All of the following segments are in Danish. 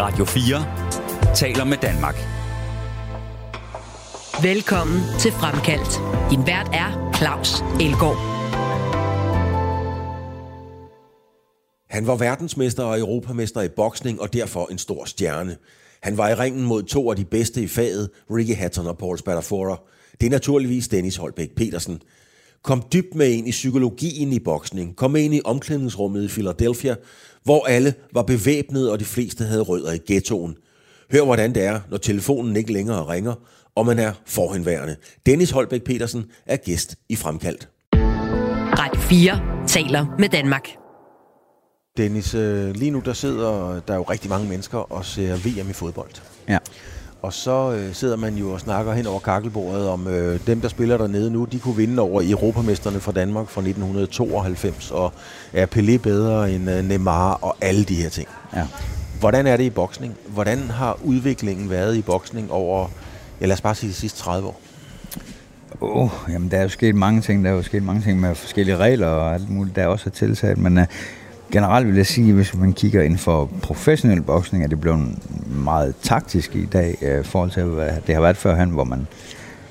Radio 4 taler med Danmark. Velkommen til Fremkaldt. Din vært er Claus Elgaard. Han var verdensmester og europamester i boksning og derfor en stor stjerne. Han var i ringen mod to af de bedste i faget, Ricky Hatton og Paul Spadafora. Det er naturligvis Dennis Holbæk Petersen. Kom dybt med ind i psykologien i boksning. Kom med ind i omklædningsrummet i Philadelphia, hvor alle var bevæbnet, og de fleste havde rødder i ghettoen. Hør, hvordan det er, når telefonen ikke længere ringer, og man er forhenværende. Dennis Holbæk Petersen er gæst i Fremkaldt. Radio 4 taler med Danmark. Dennis, øh, lige nu der sidder der er jo rigtig mange mennesker og ser VM i fodbold. Ja. Og så øh, sidder man jo og snakker hen over kakkelbordet om øh, dem, der spiller dernede nu, de kunne vinde over Europamesterne fra Danmark fra 1992, og er Pelé bedre end øh, Neymar og alle de her ting. Ja. Hvordan er det i boksning? Hvordan har udviklingen været i boksning over, ja lad os bare sige de sidste 30 år? Oh, jamen, der er jo sket mange ting. Der er jo sket mange ting med forskellige regler og alt muligt, der også er tilsat. Men uh, generelt vil jeg sige, hvis man kigger ind for professionel boksning, er det blevet meget taktisk i dag, uh, i forhold til, hvad det har været førhen, hvor man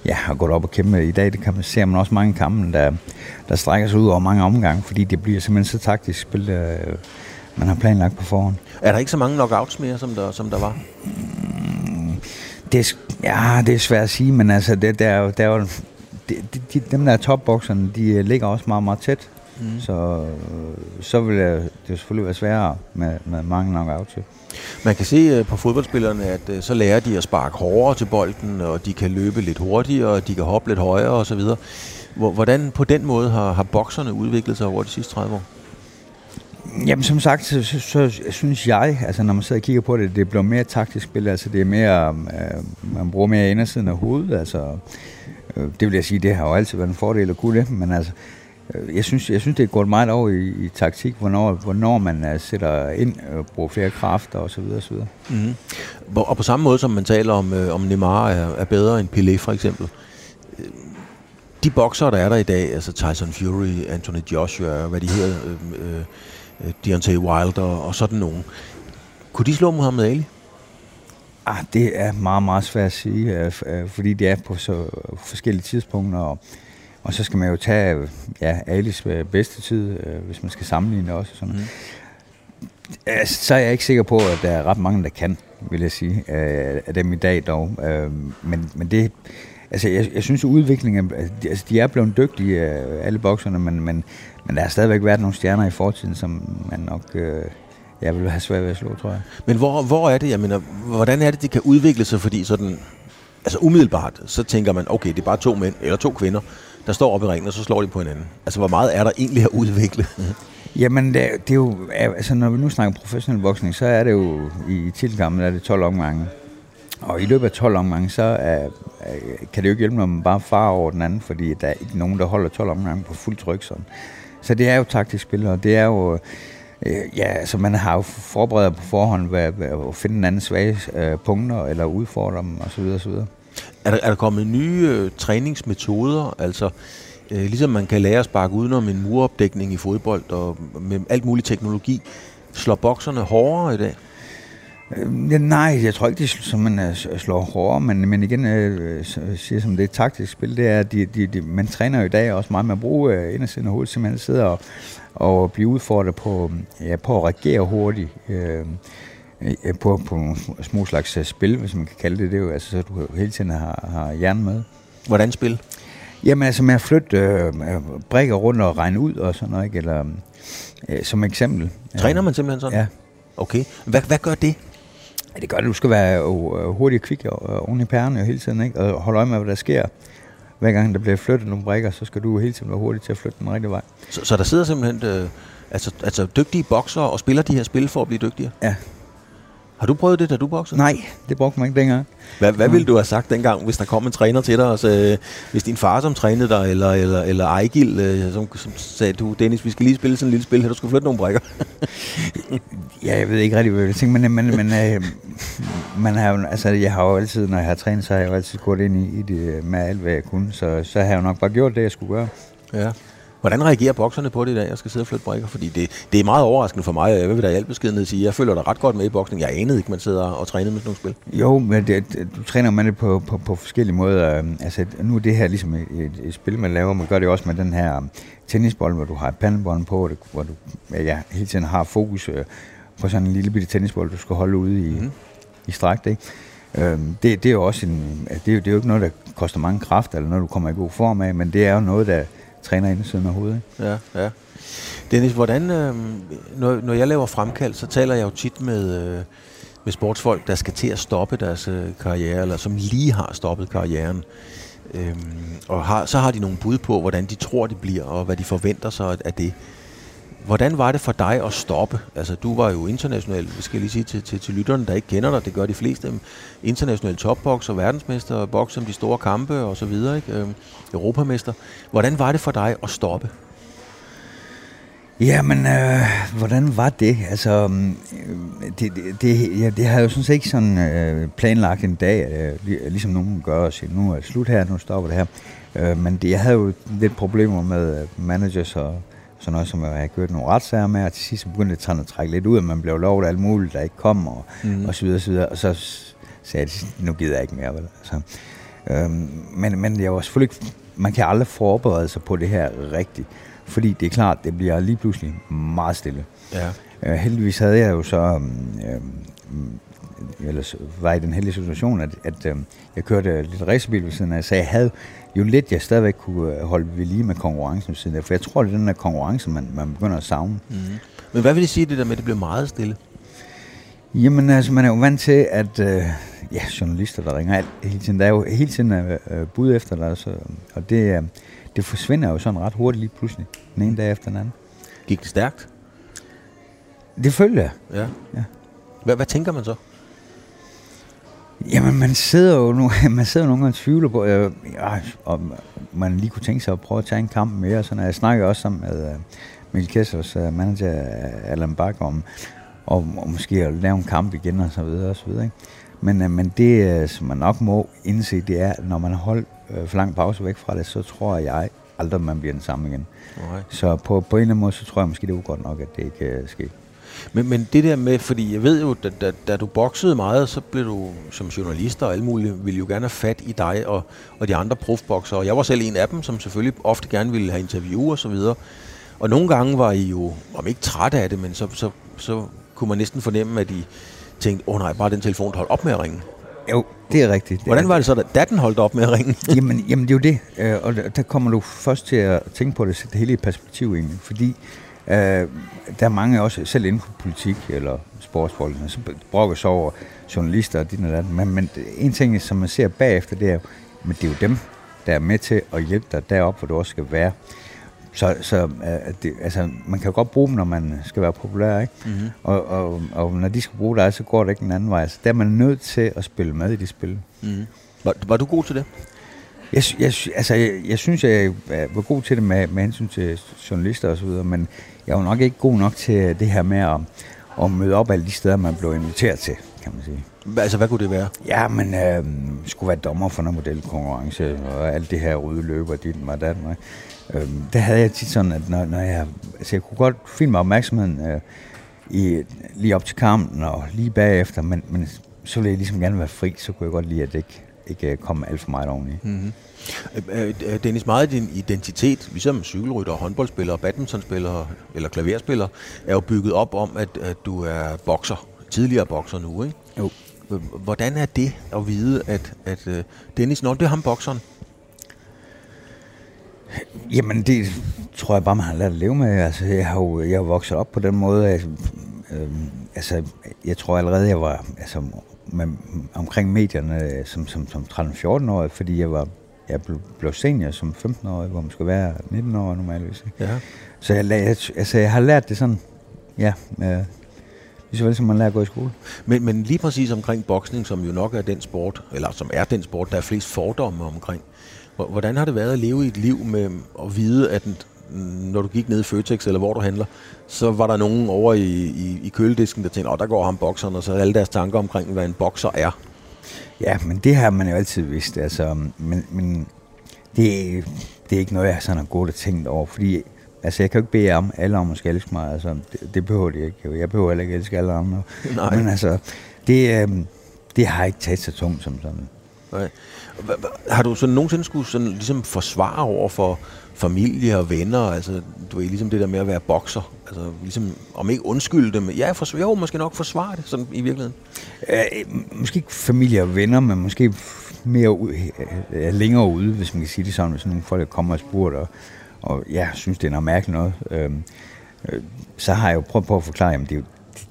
ja, har gået op og kæmpe. I dag det kan man, ser man også mange kampe, der, der strækker sig ud over mange omgange, fordi det bliver simpelthen så taktisk spil, uh, man har planlagt på forhånd. Er der ikke så mange knockouts mere, som der, som der var? Det ja, det er svært at sige, men altså, det, der, er der er jo, de, de, dem der er topbokserne, de øh, ligger også meget, meget tæt. Mm. Så, øh, så vil det jo selvfølgelig være sværere med, med mange knockouts. Man kan se på fodboldspillerne, at så lærer de at sparke hårdere til bolden, og de kan løbe lidt hurtigere, og de kan hoppe lidt højere osv. Hvordan på den måde har, har bokserne udviklet sig over de sidste 30 år? Jamen som sagt, så, så, så synes jeg, altså når man sidder og kigger på det, det bliver mere taktisk spil, altså det er mere, øh, man bruger mere indersiden af hovedet, altså øh, det vil jeg sige, det har jo altid været en fordel at kunne det, men altså øh, jeg synes, jeg synes det er gået meget over i, i taktik, hvornår, hvornår man uh, sætter ind og bruger flere kræfter osv. osv. Mm-hmm. Og på samme måde som man taler om, øh, om Neymar er, er bedre end Pelé for eksempel, de bokser, der er der i dag, altså Tyson Fury, Anthony Joshua, hvad de hedder, øh, øh, Deontay Wilder og sådan nogen. Kunne de slå Muhammad Ali? Ah, det er meget, meget svært at sige, fordi det er på så forskellige tidspunkter, og, og så skal man jo tage ja, Alis bedste tid, hvis man skal sammenligne også. Sådan. Mm. Så er jeg ikke sikker på, at der er ret mange, der kan, vil jeg sige, af dem i dag dog. Men, men det, altså jeg, jeg synes, at udviklingen, altså de er blevet dygtige, alle bokserne, men, men, men der har stadigvæk været nogle stjerner i fortiden, som man nok øh, jeg vil have svært ved at slå, tror jeg. Men hvor, hvor er det, jeg mener, hvordan er det, det kan udvikle sig, fordi sådan, altså umiddelbart, så tænker man, okay, det er bare to mænd, eller to kvinder, der står op i ringen, og så slår de på hinanden. Altså, hvor meget er der egentlig at udvikle? Mhm. Jamen, det, det er jo, altså når vi nu snakker professionel boksning, så er det jo, i titelkampen er det 12 omgange. Og i løbet af 12 omgange, så er, kan det jo ikke hjælpe, når man bare farer over den anden, fordi der er ikke nogen, der holder 12 omgange på fuld tryk sådan. Så det er jo taktisk spil, og det er jo... Øh, ja, altså man har jo forberedt på forhånd hvad, hvad, at finde en anden svage øh, punkter, eller udfordre dem, osv. osv. Er der, er der kommet nye øh, træningsmetoder, altså øh, ligesom man kan lære at sparke udenom en muropdækning i fodbold, og med alt mulig teknologi, slår bokserne hårdere i dag? Øh, ja, nej, jeg tror ikke, de som man øh, slår hårdere, men, men igen, øh, siger som det er et taktisk spil, det er, at de, de, de, man træner jo i dag også meget med at bruge øh, indersiden af hovedet, simpelthen sidder og, og blive udfordret på, ja, på at reagere hurtigt. Øh, på, på nogle små slags spil, hvis man kan kalde det det, jo, altså, så du hele tiden har, har hjernen med. Hvordan spil? Jamen altså med at flytte øh, brikker rundt og regne ud og sådan noget, ikke? eller øh, som eksempel. Træner man simpelthen sådan? Ja. Okay. Hvad, hvad gør det? Ja, det gør det. Du skal være hurtig og kvik oven i pærene hele tiden, ikke? og holde øje med, hvad der sker. Hver gang der bliver flyttet nogle brikker, så skal du hele tiden være hurtig til at flytte den rigtige vej. Så, så der sidder simpelthen øh, altså, altså dygtige bokser og spiller de her spil for at blive dygtigere? Ja. Har du prøvet det, da du boksede? Nej, det brugte man ikke længere. Hvad, hvad ville du have sagt dengang, hvis der kom en træner til dig, og hvis din far, som trænede dig, eller, eller, eller Ejgil, øh, som, som sagde, du Dennis, vi skal lige spille sådan en lille spil her, du skal flytte nogle brækker? ja, jeg ved ikke rigtig, hvad jeg tænker, men, men, men øh, man har altså, jeg har jo altid, når jeg har trænet, så har jeg jo altid gået ind i, i det med alt, hvad jeg kunne, så, så har jeg jo nok bare gjort det, jeg skulle gøre. Ja. Hvordan reagerer bokserne på det i dag, jeg skal sidde og flytte brækker? Fordi det, det er meget overraskende for mig, jeg vil da i al beskedenhed sige, jeg føler dig ret godt med i boksning. Jeg anede ikke, man sidder og træner med sådan nogle spil. Jo, men det, du træner man det på, på, på forskellige måder. Altså, nu er det her ligesom et, et, et spil, man laver. Man gør det også med den her tennisbold, hvor du har et pandelbånd på, hvor du ja, hele tiden har fokus øh, på sådan en lille bitte tennisbold, du skal holde ude i, mm. i stræk. Ikke? Øhm, det, det, er jo også en, det, er, det er jo ikke noget, der koster mange kræfter, eller noget, du kommer i god form af, men det er jo noget, der træner ind i af hovedet. Ja, ja. Dennis, hvordan, øh, når, når jeg laver fremkald, så taler jeg jo tit med, øh, med sportsfolk, der skal til at stoppe deres øh, karriere, eller som lige har stoppet karrieren. Øhm, og har, så har de nogle bud på, hvordan de tror, det bliver, og hvad de forventer sig af det. Hvordan var det for dig at stoppe? Altså, du var jo international, vi skal lige sige til, til, til lytterne, der ikke kender dig, det gør de fleste, international topbokser, verdensmester, bokser om de store kampe og så videre, ikke? Øhm, europamester. Hvordan var det for dig at stoppe? Jamen, øh, hvordan var det? Altså, øh, det, det, det, ja, det har jeg jo sådan set ikke sådan øh, planlagt en dag, øh, ligesom nogen gør og siger, nu er det slut her, nu stopper det her. Øh, men det, jeg havde jo lidt problemer med øh, managers og sådan noget, som jeg havde kørt nogle retssager med, og til sidst begyndte det at trække lidt ud, at man blev lovet alt muligt, der ikke kom, og, mm. og så videre, og så videre. Og så sagde jeg, nu gider jeg ikke mere. Vel? Altså, øhm, men, men jeg var selvfølgelig ikke, man kan aldrig forberede sig på det her rigtigt, fordi det er klart, det bliver lige pludselig meget stille. Ja. Øh, heldigvis havde jeg jo så, øh, eller var i den heldige situation, at, at øh, jeg kørte lidt racerbil ved siden af, så jeg havde jo lidt, jeg stadigvæk kunne øh, holde ved lige med konkurrencen siden af, for jeg tror, det er den der konkurrence, man, man begynder at savne. Mm. Men hvad vil det sige, det der med, at det bliver meget stille? Jamen altså, man er jo vant til, at øh, ja, journalister, der ringer alt, hele tiden, der er jo hele tiden øh, øh bud efter dig, så, og det, øh, det forsvinder jo sådan ret hurtigt lige pludselig, den ene dag efter den anden. Gik det stærkt? Det følger jeg. Ja. ja. Hvad, hvad tænker man så? Jamen, man sidder jo nu, man sidder nogle gange og tvivler på, øh, ja, om man lige kunne tænke sig at prøve at tage en kamp mere. Så når jeg snakker også sammen med uh, Mikkel Kessers uh, manager Allan Bak om, om, om måske at lave en kamp igen og så videre og så videre. Ikke? Men, uh, men det, uh, som man nok må indse, det er, at når man har holdt uh, for lang pause væk fra det, så tror jeg aldrig, man bliver den samme igen. Okay. Så på, på en eller anden måde, så tror jeg måske, det er godt nok, at det ikke uh, sker. Men, men det der med, fordi jeg ved jo, da, da, da du boksede meget, så blev du som journalist og alle mulige, ville jo gerne have fat i dig og, og de andre profboksere. Jeg var selv en af dem, som selvfølgelig ofte gerne ville have interview og så videre. Og nogle gange var I jo, om ikke træt af det, men så, så, så kunne man næsten fornemme, at I tænkte, åh oh nej, bare den telefon, holdt op med at ringe. Jo, det er rigtigt. Det Hvordan er var det så, da den holdt op med at ringe? jamen, jamen, det er jo det. Øh, og der kommer du først til at tænke på det, sætte det hele i perspektiv egentlig. Fordi Øh, der er mange også, selv inden for politik eller sportsfolkene, så brokker sig over journalister og din og dat. Men, men en ting, som man ser bagefter, det er, men det er jo dem, der er med til at hjælpe dig derop, hvor du også skal være. Så, så uh, det, altså, man kan jo godt bruge dem, når man skal være populær, ikke? Mm-hmm. Og, og, og når de skal bruge dig, så går det ikke en anden vej. Så der er man nødt til at spille med i de spil. Mm-hmm. Var, var du god til det? Jeg, jeg, altså, jeg, jeg synes, jeg var god til det med, med hensyn til journalister videre, men jeg var nok ikke god nok til det her med at, at møde op alle de steder, man blev inviteret til, kan man sige. Altså, hvad kunne det være? Ja, men øh, skulle være dommer for noget modelkonkurrence, og alt det her røde løber, dit og dat. Øh, der havde jeg tit sådan, at når, når jeg, altså jeg kunne godt finde mig opmærksomheden øh, i, lige op til kampen og lige bagefter, men, men så ville jeg ligesom gerne være fri, så kunne jeg godt lide, at det ikke, ikke kom alt for meget oveni. Mm-hmm. Dennis, meget af din identitet, ligesom cykelrytter, håndboldspiller, badmintonspiller eller klaverspiller, er jo bygget op om, at, at du er bokser, tidligere bokser nu, ikke? Jo. Hvordan er det at vide, at, at øh, Dennis, når det er ham bokseren? Jamen, det tror jeg bare, man har lært at leve med. Altså, jeg har jo jeg har vokset op på den måde. Altså, øh, altså, jeg tror allerede, jeg var altså, med, omkring medierne som, som, som 13-14 år, fordi jeg var jeg blev, blev senior som 15-årig, hvor man skulle være 19 år normalvis. Ja. Så jeg, jeg, altså, jeg har lært det sådan, ja, øh, lige så vel som man lærer at gå i skole. Men, men lige præcis omkring boksning, som jo nok er den sport, eller som er den sport, der er flest fordomme omkring. Hvordan har det været at leve i et liv med at vide, at når du gik ned i Føtex, eller hvor du handler, så var der nogen over i, i, i køledisken, der tænkte, åh, der går ham bokseren, og så alle deres tanker omkring, hvad en bokser er. Ja, men det har man jo altid vidst. Altså, men, men det, det er ikke noget, jeg sådan har gået og tænkt over, fordi altså jeg kan jo ikke bede om alle om at skal elske mig, altså det, det behøver de ikke. Jeg behøver heller ikke elske alle andre. Nej. Men altså, det, øh, det har ikke taget så tungt som sådan. Nej. Har du sådan nogensinde skulle sådan ligesom forsvare over for familie og venner, altså du ved, ligesom det der med at være bokser, altså ligesom, om ikke undskylde dem. men ja, for, jo, måske nok forsvare det, sådan i virkeligheden. Æh, måske ikke familie og venner, men måske mere ud, øh, længere ude, hvis man kan sige det sådan, hvis nogle folk kommer og spurgt, og, og ja, synes, det er noget mærkeligt noget. Øh, øh, så har jeg jo prøvet på at forklare, at det, er jo-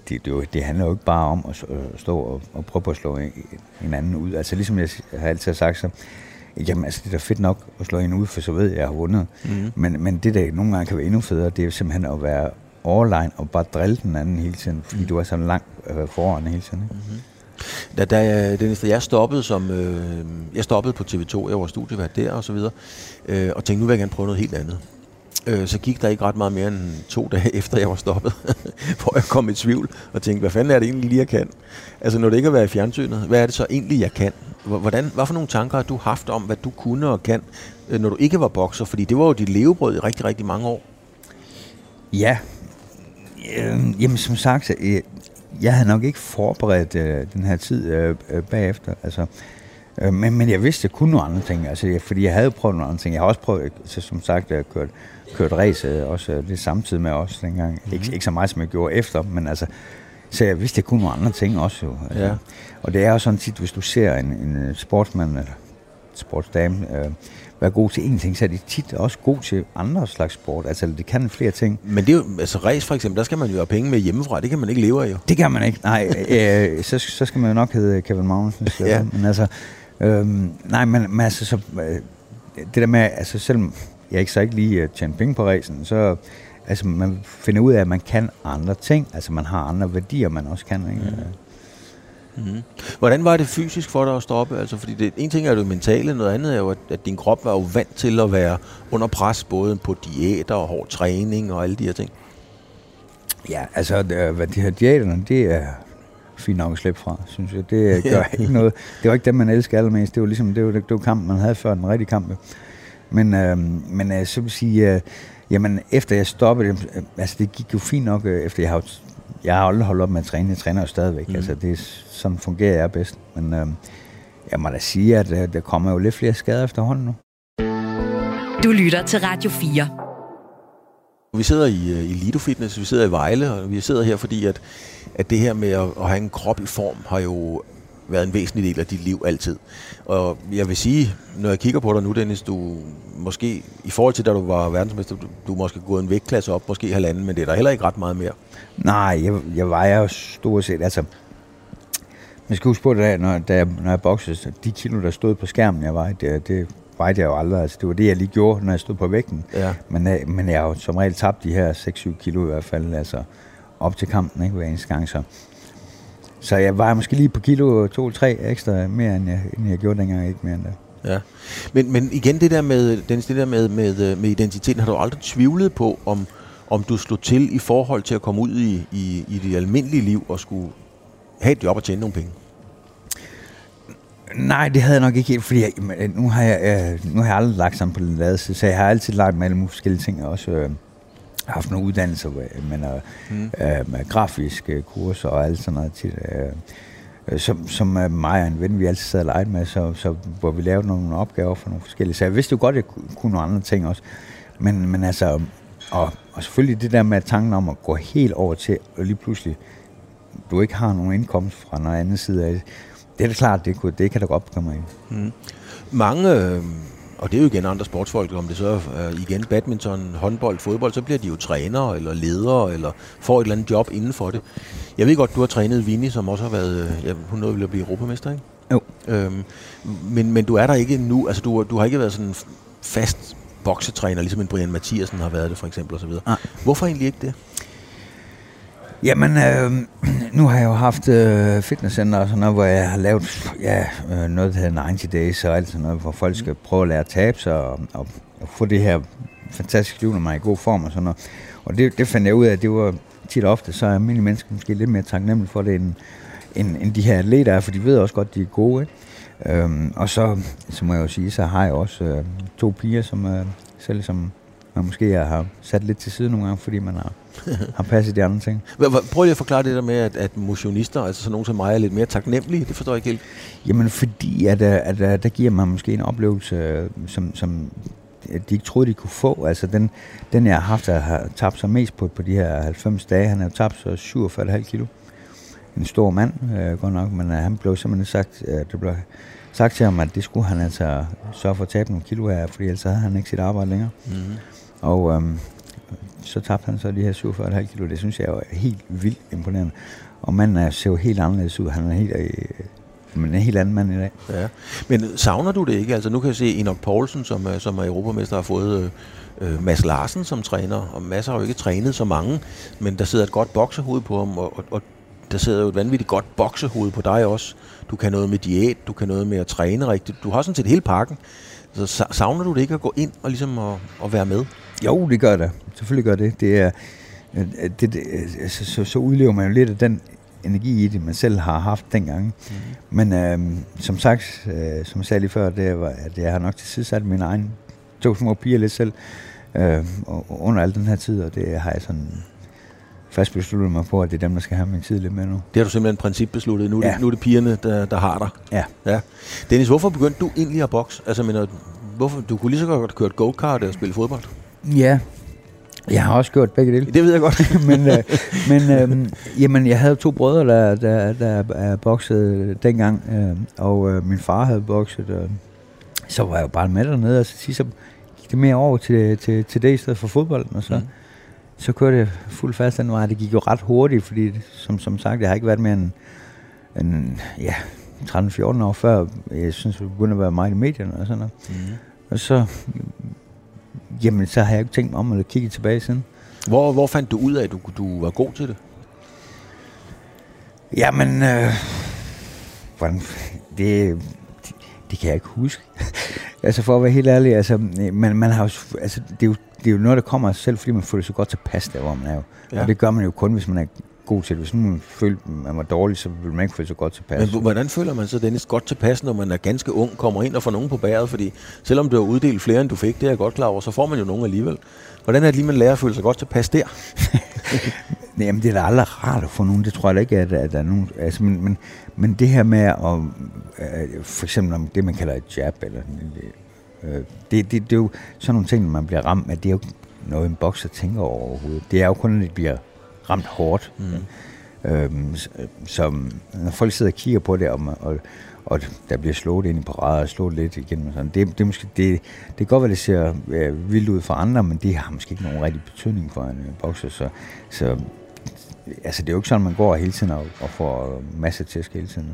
det, det, det, det handler jo ikke bare om at at øh, stå og, og prøve på at slå en, en anden ud. Altså ligesom jeg har altid sagt, så Jamen altså, det er da fedt nok at slå en ud, for så ved jeg, at jeg har vundet. Mm. Men, men det, der nogle gange kan være endnu federe, det er jo simpelthen at være overline og bare drille den anden hele tiden, fordi du er så langt øh, foran hele tiden. Ikke? Da, da jeg, Dennis, da jeg stoppede som, øh, jeg stoppede på TV2, jeg var studievært der og så videre, øh, og tænkte, nu vil jeg gerne prøve noget helt andet. Øh, så gik der ikke ret meget mere end to dage efter, jeg var stoppet, hvor jeg kom i tvivl og tænkte, hvad fanden er det egentlig lige, jeg kan? Altså, når det ikke er været i fjernsynet, hvad er det så egentlig, jeg kan? Hvor- Hvordan, hvad for nogle tanker har du haft om, hvad du kunne og kan, øh, når du ikke var bokser? Fordi det var jo dit levebrød i rigtig, rigtig mange år. Ja, øh, jamen som sagt, øh, jeg havde nok ikke forberedt øh, den her tid øh, øh, bagefter. Altså, øh, men, men jeg vidste, at jeg kunne nogle andre ting. Altså, jeg, fordi jeg havde prøvet nogle andre ting. Jeg har også prøvet, så, som sagt, at kørt, kørt race øh, også lidt samtidig med os dengang. Mm-hmm. Ikke, ikke så meget, som jeg gjorde efter, men altså, så jeg vidste, at jeg kunne nogle andre ting også. Jo. Altså, Ja. Og det er jo sådan tit, hvis du ser en, en øh, sportsmand eller sportsdame øh, være god til én ting, så er de tit også god til andre slags sport. Altså, det kan flere ting. Men det er jo, altså race for eksempel, der skal man jo have penge med hjemmefra. Det kan man ikke leve af jo. Det kan man ikke. Nej, øh, så, så skal man jo nok hedde Kevin Magnussen. Ja. Men altså, øhm, nej, men, men altså, så, øh, det der med, altså selvom jeg ikke så ikke lige uh, tjene penge på racen, så altså, man finder ud af, at man kan andre ting. Altså, man har andre værdier, man også kan. Ikke? Mm. Hvordan var det fysisk for dig at stoppe? Altså, fordi det, en ting er det mentale, noget andet er jo, at, at din krop var jo vant til at være under pres, både på diæter og hård træning og alle de her ting. Ja, altså, det, hvad de her diæterne, det er fint nok at slippe fra, synes jeg. Det gør ikke noget. Det var ikke dem, man elsker allermest. Det var ligesom, det var, det var kampen, man havde før den rigtige kamp. Men, øh, men øh, så vil sige, øh, jamen efter jeg stoppede, øh, altså det gik jo fint nok, øh, efter jeg har jeg har aldrig holdt op med at træne, jeg træner jo stadigvæk, mm. altså det er sådan fungerer jeg bedst. Men øh, jeg må da sige, at øh, der kommer jo lidt flere skader efterhånden nu. Du lytter til Radio 4. Vi sidder i, øh, i Lido Fitness, vi sidder i Vejle, og vi sidder her, fordi at, at det her med at, at have en krop i form har jo været en væsentlig del af dit liv altid. Og jeg vil sige, når jeg kigger på dig nu, Dennis, du måske, i forhold til da du var verdensmester, du, du måske gået en vægtklasse op, måske halvanden, men det er der heller ikke ret meget mere. Nej, jeg, jeg vejer jo stort set, altså... Man skal huske på, at når, da når jeg boxede, så de kilo, der stod på skærmen, jeg vejede, det, det vejede jeg jo aldrig. Altså, det var det, jeg lige gjorde, når jeg stod på vægten. Ja. Men, øh, men jeg har jo som regel tabt de her 6-7 kilo i hvert fald, altså op til kampen, ikke, hver eneste gang. Så, så jeg var måske lige på kilo 2-3 ekstra mere, end jeg, end jeg gjorde dengang, ikke mere end det. Ja. Men, men igen det der med, Dennis, det der med, med, øh, med identiteten, har du aldrig tvivlet på, om, om du slog til i forhold til at komme ud i, i, i det almindelige liv og skulle have et job og tjene nogle penge? Nej, det havde jeg nok ikke helt, fordi jeg, men, nu, har jeg, øh, nu har jeg aldrig lagt sammen på den lade, så jeg har altid lagt med alle mulige forskellige ting, og også øh, haft nogle uddannelser, øh, men, mm. øh, med grafiske kurser og alt sådan noget til, øh, som, som øh, mig og en ven, vi altid sad og legede med, så, så, hvor vi lavede nogle opgaver for nogle forskellige. Så jeg vidste jo godt, at jeg kunne, nogle andre ting også. Men, men altså, og, og selvfølgelig det der med tanken om at gå helt over til, og lige pludselig, du ikke har nogen indkomst fra noget andet side af det, det er da klart, det, kunne, det kan da godt komme ind. Mange, øh, og det er jo igen andre sportsfolk, om det så er øh, igen badminton, håndbold, fodbold, så bliver de jo trænere eller ledere, eller får et eller andet job inden for det. Jeg ved godt, du har trænet Vinnie, som også har været, øh, ja, hun nåede at blive europamester, ikke? Jo. Øhm, men, men du er der ikke nu, altså du, du har ikke været sådan fast boksetræner, ligesom en Brian Mathiasen har været det for eksempel osv. Hvorfor egentlig ikke det? Jamen, øh, nu har jeg jo haft øh, fitnesscenter og sådan noget, hvor jeg har lavet ja, øh, noget, der hedder 90 Days og alt sådan noget, hvor folk skal prøve at lære at tabe sig og, og, og få det her fantastiske liv, når man er i god form og sådan noget. Og det, det fandt jeg ud af, at det var tit og ofte, så er almindelige mennesker måske lidt mere taknemmelige for det, end, end, end de her atleter er, for de ved også godt, at de er gode. Ikke? Øhm, og så, så må jeg jo sige, så har jeg også øh, to piger, som øh, selv som man måske har sat lidt til side nogle gange, fordi man har, har passet de andre ting. Prøv lige at forklare det der med, at, at motionister, altså sådan nogen som mig, er lidt mere taknemmelige. Det forstår jeg ikke helt. Jamen fordi, at, at, at der giver man måske en oplevelse, som, som de ikke troede, de kunne få. Altså den, den jeg har haft, der har tabt sig mest på, på de her 90 dage, han har tabt sig 47,5 kilo. En stor mand, øh, godt nok, men øh, han blev simpelthen sagt, øh, det blev sagt til ham, at det skulle han altså sørge for at tabe nogle kilo af, fordi ellers havde han ikke sit arbejde længere. Mm-hmm. Og øhm, så tabte han så de her 47,5 kilo. Det synes jeg er helt vildt imponerende. Og manden er, ser jo helt anderledes ud. Han er helt, øh, men en helt anden mand i dag. Ja. Men savner du det ikke? Altså nu kan jeg se Enoch Poulsen, som, øh, som er europamester, har fået øh, øh, Mads Larsen som træner, og Mads har jo ikke trænet så mange, men der sidder et godt boksehoved på ham, og, og, og der sidder jo et vanvittigt godt boksehoved på dig også. Du kan noget med diæt, du kan noget med at træne rigtigt. Du har sådan set hele pakken. Så savner du det ikke at gå ind og ligesom at, at være med? Jo, det gør det. Selvfølgelig gør det. Det er, det, det, altså, så, så udlever man jo lidt af den energi i det, man selv har haft dengang. Mm-hmm. Men øh, som sagt, øh, som jeg sagde lige før, det var, at jeg har nok til sat min egen to små piger lidt selv øh, under al den her tid, og det har jeg sådan fast besluttet mig på, at det er dem, der skal have min tid lidt med nu. Det har du simpelthen principbesluttet. Nu ja. det, nu er det pigerne, der, der har dig. Ja. ja. Dennis, hvorfor begyndte du egentlig at bokse? Altså, mener, hvorfor, du kunne lige så godt køre go-kart og spille fodbold. Ja, jeg har også gjort begge dele. Det ved jeg godt. men øh, men øh, jamen, jeg havde to brødre, der, der, der, der boxede dengang, øh, og øh, min far havde bokset. Øh, så var jeg jo bare med dernede, og så, så gik det mere over til, til, til det i stedet for fodbolden, og så, mm. så kørte jeg fuld fast den vej. Det gik jo ret hurtigt, fordi som, som sagt, jeg har ikke været mere end, end ja, 13-14 år før, jeg synes, det begyndte at være meget i medierne og sådan noget. Mm. Og så Jamen, så har jeg ikke tænkt mig om at kigge tilbage siden. Hvor, hvor fandt du ud af, at du, du var god til det? Jamen, øh, hvordan, det, det, det kan jeg ikke huske. altså for at være helt ærlig, altså, man, man har jo, altså, det, er jo, det er jo noget, der kommer af sig selv, fordi man føler sig godt tilpas der, hvor man er jo. Ja. Og det gør man jo kun, hvis man er god til det. Hvis man føler, man var dårlig, så vil man ikke føle sig godt tilpas. Men hvordan føler man så, Dennis, godt tilpas, når man er ganske ung, kommer ind og får nogen på bæret? Fordi selvom du har uddelt flere, end du fik, det er jeg godt klar over, så får man jo nogen alligevel. Hvordan er det lige, man lærer at føle sig godt tilpas der? Jamen, det er da aldrig rart at få nogen. Det tror jeg ikke, at, at der er nogen... Altså, men, men, men det her med at... Øh, for eksempel om det, man kalder et jab, eller... Øh, det, det, det, er jo sådan nogle ting, når man bliver ramt, at det er jo noget, en bokser tænker over overhovedet. Det er jo kun, at det bliver ramt hårdt. Mm. Øhm, som, når folk sidder og kigger på det, og, og, og der bliver slået ind i parader og slået lidt igen, og sådan, det, det, måske, det, det kan godt være, det ser ja, vildt ud for andre, men det har måske ikke nogen rigtig betydning for en bokser, så, så altså det er jo ikke sådan, man går hele tiden og, og får masse tæsk hele tiden.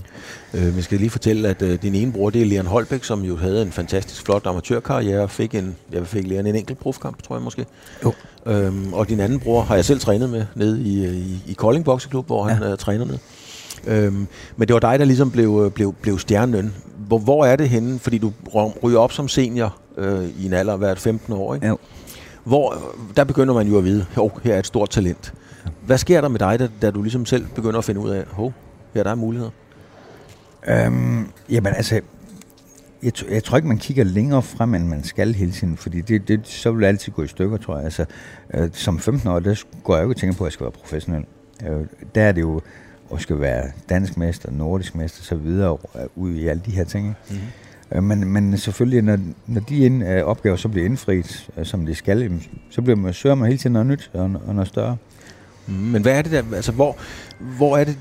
Øh, vi skal lige fortælle, at øh, din ene bror, det er Leon Holbæk, som jo havde en fantastisk flot amatørkarriere, og fik en, jeg fik Leon en enkelt profkamp, tror jeg måske. Jo. Øhm, og din anden bror har jeg selv trænet med nede i, øh, i, i Kolding Bokseklub, hvor ja. han øh, træner ned. Øhm, men det var dig, der ligesom blev, øh, blev, blev stjernen. Hvor, hvor er det henne? Fordi du ryger op som senior øh, i en alder af hvert 15 år, ikke? Jo. Hvor, der begynder man jo at vide, at her er et stort talent. Hvad sker der med dig, da, da du ligesom selv begynder at finde ud af, hov, her der er muligheder? Øhm, jamen altså, jeg, jeg tror ikke, man kigger længere frem, end man skal hele tiden, fordi det, det, så vil det altid gå i stykker, tror jeg. Altså, øh, som 15 år, der går jeg jo ikke tænke på, at jeg skal være professionel. Øh, der er det jo, at skal være dansk mester, nordisk mester, så videre, øh, ud i alle de her ting. Mm-hmm. Øh, men, men selvfølgelig, når, når de ind, øh, opgaver så bliver indfriet, øh, som de skal, så bliver man, søger man hele tiden noget nyt og, og noget større. Men hvad er det der, altså hvor, hvor er det,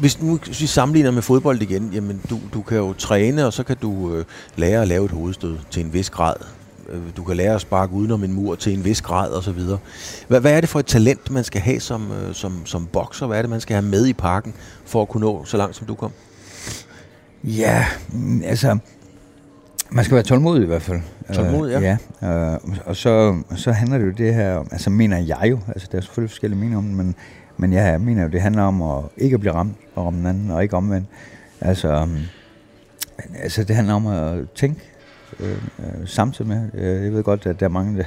hvis nu hvis vi sammenligner med fodbold igen, jamen du, du kan jo træne, og så kan du øh, lære at lave et hovedstød til en vis grad. Øh, du kan lære at sparke udenom en mur til en vis grad og så videre. Hvad, hvad er det for et talent, man skal have som, øh, som, som bokser? Hvad er det, man skal have med i parken for at kunne nå så langt, som du kom? Ja, mm, altså man skal være tålmodig i hvert fald. Tålmodig, ja. Uh, ja. Uh, og så, så handler det jo det her, altså mener jeg jo, altså der er selvfølgelig forskellige meninger om men, men jeg mener jo, det handler om at ikke at blive ramt og om den anden, og ikke omvendt. Altså, um, altså det handler om at tænke uh, uh, samtidig med. Jeg ved godt, at der er mange, der,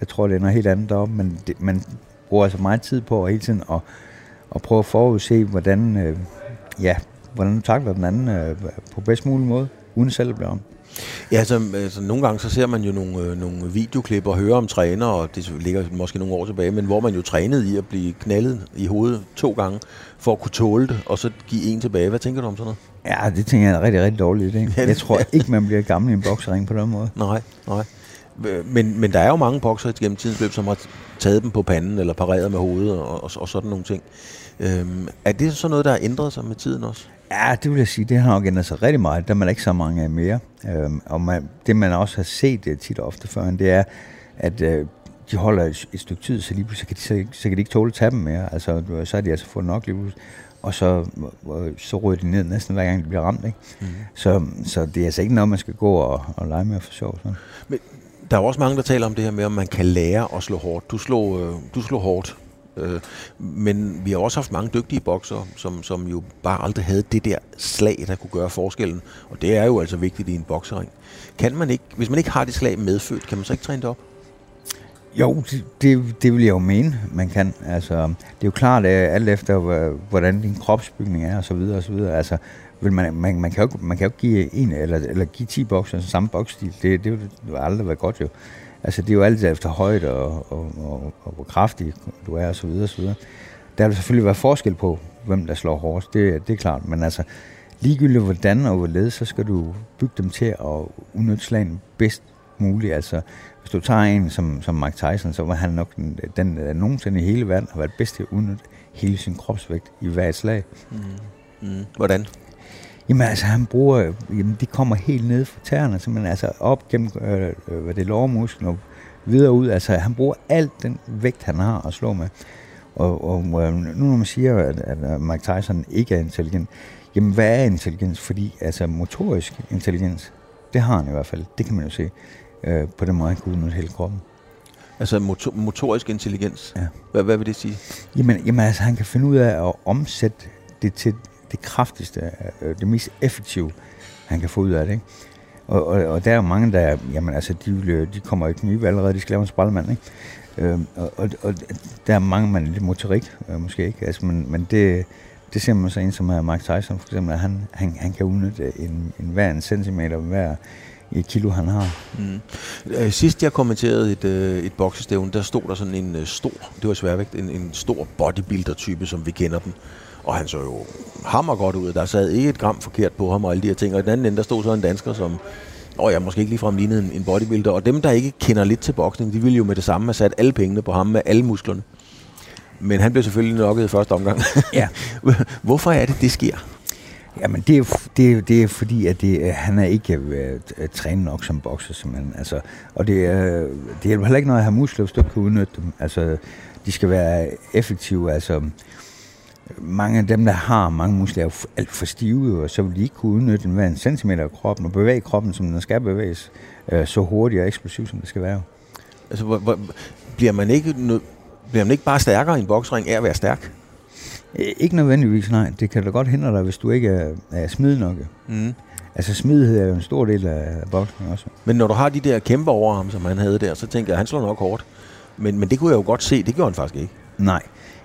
der tror, det er noget helt andet deroppe, men det, man bruger altså meget tid på at hele tiden at, at prøve at forudse, hvordan, uh, ja, hvordan du takler den anden uh, på bedst mulig måde, uden selv at blive ramt. Ja, altså, altså nogle gange så ser man jo nogle, øh, nogle videoklip og hører om træner, og det ligger måske nogle år tilbage, men hvor man jo trænede i at blive knaldet i hovedet to gange, for at kunne tåle det, og så give en tilbage. Hvad tænker du om sådan noget? Ja, det tænker jeg er rigtig, rigtig dårligt. Ikke? Jeg tror ikke, man bliver gammel i en boksering på den måde. Nej, nej. Men, men der er jo mange bokser gennem tidens løb, som har taget dem på panden, eller pareret med hovedet, og, og, og sådan nogle ting. Øhm, er det så noget, der har ændret sig med tiden også? Ja, det vil jeg sige, det har nok ændret sig rigtig meget. Der er man ikke så mange af mere. Øhm, og man, det man også har set øh, tit og ofte før, det er, at øh, de holder et, et stykke tid, så lige pludselig kan de, så, så kan de ikke tåle at tage dem mere. Altså, så har de altså fået nok lige pludselig. Og så, øh, så ryger de ned næsten hver gang, de bliver ramt. Ikke? Mm. Så, så det er altså ikke noget, man skal gå og, og lege med for sjov. Sådan. Men der er også mange, der taler om det her med, om man kan lære at slå hårdt. Du slog, øh, du slog hårdt. Øh, men vi har også haft mange dygtige bokser, som, som jo bare aldrig havde det der slag, der kunne gøre forskellen. Og det er jo altså vigtigt i en boksering. Kan man ikke, hvis man ikke har det slag medfødt, kan man så ikke træne det op? Jo, det, det, vil jeg jo mene, man kan. Altså, det er jo klart, at alt efter, hvordan din kropsbygning er, og så videre, og så videre. Altså, vil man, man, man, kan jo, man kan jo ikke give en eller, eller give 10 bokser samme boksstil. Det, det, det vil aldrig være godt jo. Altså, det er jo alt efter højde og, og, og, og hvor kraftig du er, og så videre, og så videre. Der vil selvfølgelig være forskel på, hvem der slår hårdest. Det, det er klart. Men altså, ligegyldigt hvordan og hvorledes, så skal du bygge dem til at udnytte slagen bedst muligt. Altså, hvis du tager en som, som Mike Tyson, så var han nok den, den der nogensinde i hele verden har været bedst til at udnytte hele sin kropsvægt i hvert slag. Mm. mm. Hvordan? Jamen altså, han bruger, jamen de kommer helt ned fra tæerne, simpelthen altså op gennem, øh, øh, hvad det er, lårmusklen og videre ud. Altså, han bruger alt den vægt, han har at slå med. Og, og øh, nu når man siger, at, at Mike Tyson ikke er intelligent, jamen hvad er intelligens? Fordi altså motorisk intelligens, det har han i hvert fald. Det kan man jo se øh, på den måde, han kan udnytte hele kroppen. Altså motor, motorisk intelligens. Ja. Hvad, hvad vil det sige? Jamen, jamen altså, han kan finde ud af at omsætte det til det kraftigste, øh, det mest effektive, han kan få ud af det. Ikke? Og, og, og der er jo mange, der, jamen altså, de, vil, de kommer i knive allerede, de skal lave en sprællemand, ikke? Øhm, og, og, og, der er mange, man er lidt motorik, øh, måske ikke, altså, men, men det, det ser man så en som er Mark Tyson, for eksempel, at han, han, han kan udnytte en, en hver en centimeter, hver et kilo, han har. Mm. Øh, sidst jeg kommenterede et, øh, et boksestævne, der stod der sådan en øh, stor, det var sværvægt, en, en stor bodybuilder-type, som vi kender den og han så jo hammer godt ud. Der sad ikke et gram forkert på ham og alle de her ting. Og i den anden ende, der stod så en dansker, som og jeg måske ikke ligefrem lignede en, en bodybuilder. Og dem, der ikke kender lidt til boksning, de ville jo med det samme have sat alle pengene på ham med alle musklerne. Men han blev selvfølgelig nokket i første omgang. Ja. Hvorfor er det, det sker? Jamen, det er, det er, det er fordi, at det, han er ikke øh, trænet nok som bokser, simpelthen. Altså, og det, er, det hjælper heller ikke noget at have muskler, hvis du ikke kan udnytte dem. Altså, de skal være effektive. Altså, mange af dem, der har mange muskler, er alt for stive, og så vil de ikke kunne udnytte en hver en centimeter af kroppen, og bevæge kroppen, som den skal bevæges, øh, så hurtigt og eksplosivt, som det skal være. Altså, hvor, hvor, bliver, man ikke, nød, bliver man ikke bare stærkere i en boksring af at være stærk? Ikke nødvendigvis, nej. Det kan da godt hindre dig, hvis du ikke er, er smidig nok. Mm. Altså, smidighed er jo en stor del af boksning også. Men når du har de der kæmpe over ham, som han havde der, så tænker jeg, at han slår nok hårdt. Men, men det kunne jeg jo godt se, det gjorde han faktisk ikke. Nej.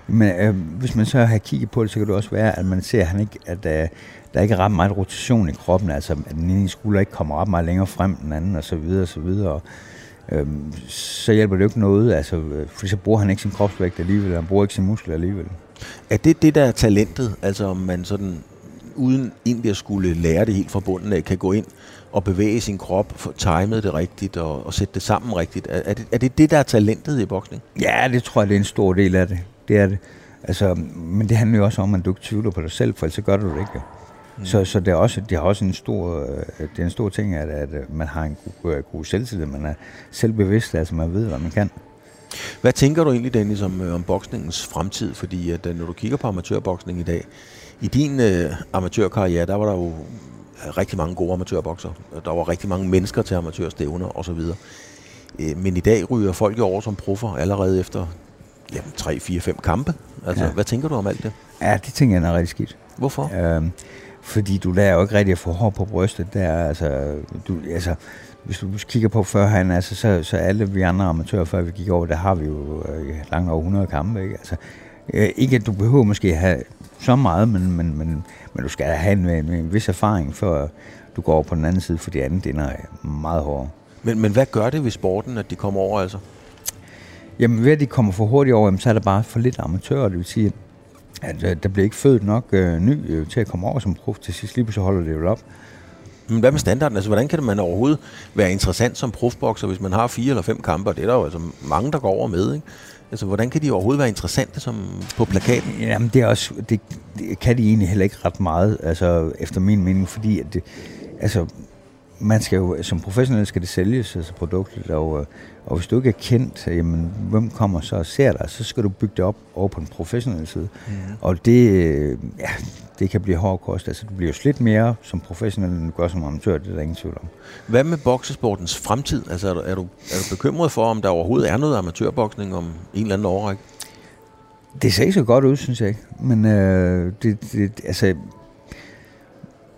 Men øh, hvis man så har kigget på det, så kan det også være, at man ser, at, han ikke, at øh, der ikke er ret meget rotation i kroppen. Altså, at den ene skulder ikke kommer ret meget længere frem end den anden, og så videre, og så videre. Og, øh, så hjælper det jo ikke noget, altså, øh, for så bruger han ikke sin kropsvægt alligevel, han bruger ikke sin muskler alligevel. Er det det, der er talentet? Altså om man sådan, uden egentlig at skulle lære det helt fra bunden af, kan gå ind og bevæge sin krop, få timet det rigtigt og, og sætte det sammen rigtigt. Er, er, det, er det det, der er talentet i boksning? Ja, det tror jeg, det er en stor del af det. Det er det. Altså, men det handler jo også om, at du ikke tvivler på dig selv, for ellers så gør du det ikke. Mm. Så, så det er også, det er også en stor, øh, det er en stor ting, at, at man har en god, øh, god selvtillid, man er selvbevidst, altså man ved, hvad man kan. Hvad tænker du egentlig, Dennis, om, øh, om boksningens fremtid? Fordi at, øh, når du kigger på amatørboksning i dag, i din øh, amatørkarriere, der var der jo rigtig mange gode amatørbokser. Der var rigtig mange mennesker til amatørstævner osv. Øh, men i dag ryger folk jo over som proffer allerede efter jamen, 3, 4, 5 kampe. Altså, ja. Hvad tænker du om alt det? Ja, det tænker jeg er rigtig skidt. Hvorfor? Øhm, fordi du lærer jo ikke rigtig at få hår på brystet. Der, er, altså, du, altså, hvis du kigger på førhen, altså, så, så alle vi andre amatører, før vi gik over, der har vi jo øh, langt over 100 kampe. Ikke? Altså, Øh, ikke at du behøver måske have så meget, men, men, men, men du skal have en, en, en vis erfaring, før du går over på den anden side, for de andre ender er meget hårdere. Men, men hvad gør det ved sporten, at de kommer over altså? Jamen ved at de kommer for hurtigt over, jamen, så er der bare for lidt amatører, det vil sige, at øh, der bliver ikke født nok øh, ny øh, til at komme over som prof. Til sidst lige så holder det jo op. Men hvad med standarden? Altså, hvordan kan man overhovedet være interessant som profbokser, hvis man har fire eller fem kampe? Og det er der jo altså mange, der går over med, ikke? Altså, hvordan kan de overhovedet være interessante som på plakaten? Jamen, det, er også, det, det kan de egentlig heller ikke ret meget, altså, efter min mening, fordi at det, altså, man skal jo, som professionel skal det sælges, altså produktet, og, øh, og hvis du ikke er kendt, jamen, hvem kommer så og ser dig, så skal du bygge det op over på en professionel side. Mm. Og det, øh, ja, det kan blive hård kost. Altså, du bliver slidt mere som professionel, end du gør som amatør, det er der ingen tvivl om. Hvad med boksesportens fremtid? Altså, er du, er, du, er du bekymret for, om der overhovedet er noget amatørboksning om en eller anden årrække? Det ser ikke så godt ud, synes jeg ikke. Men øh, det, det, altså,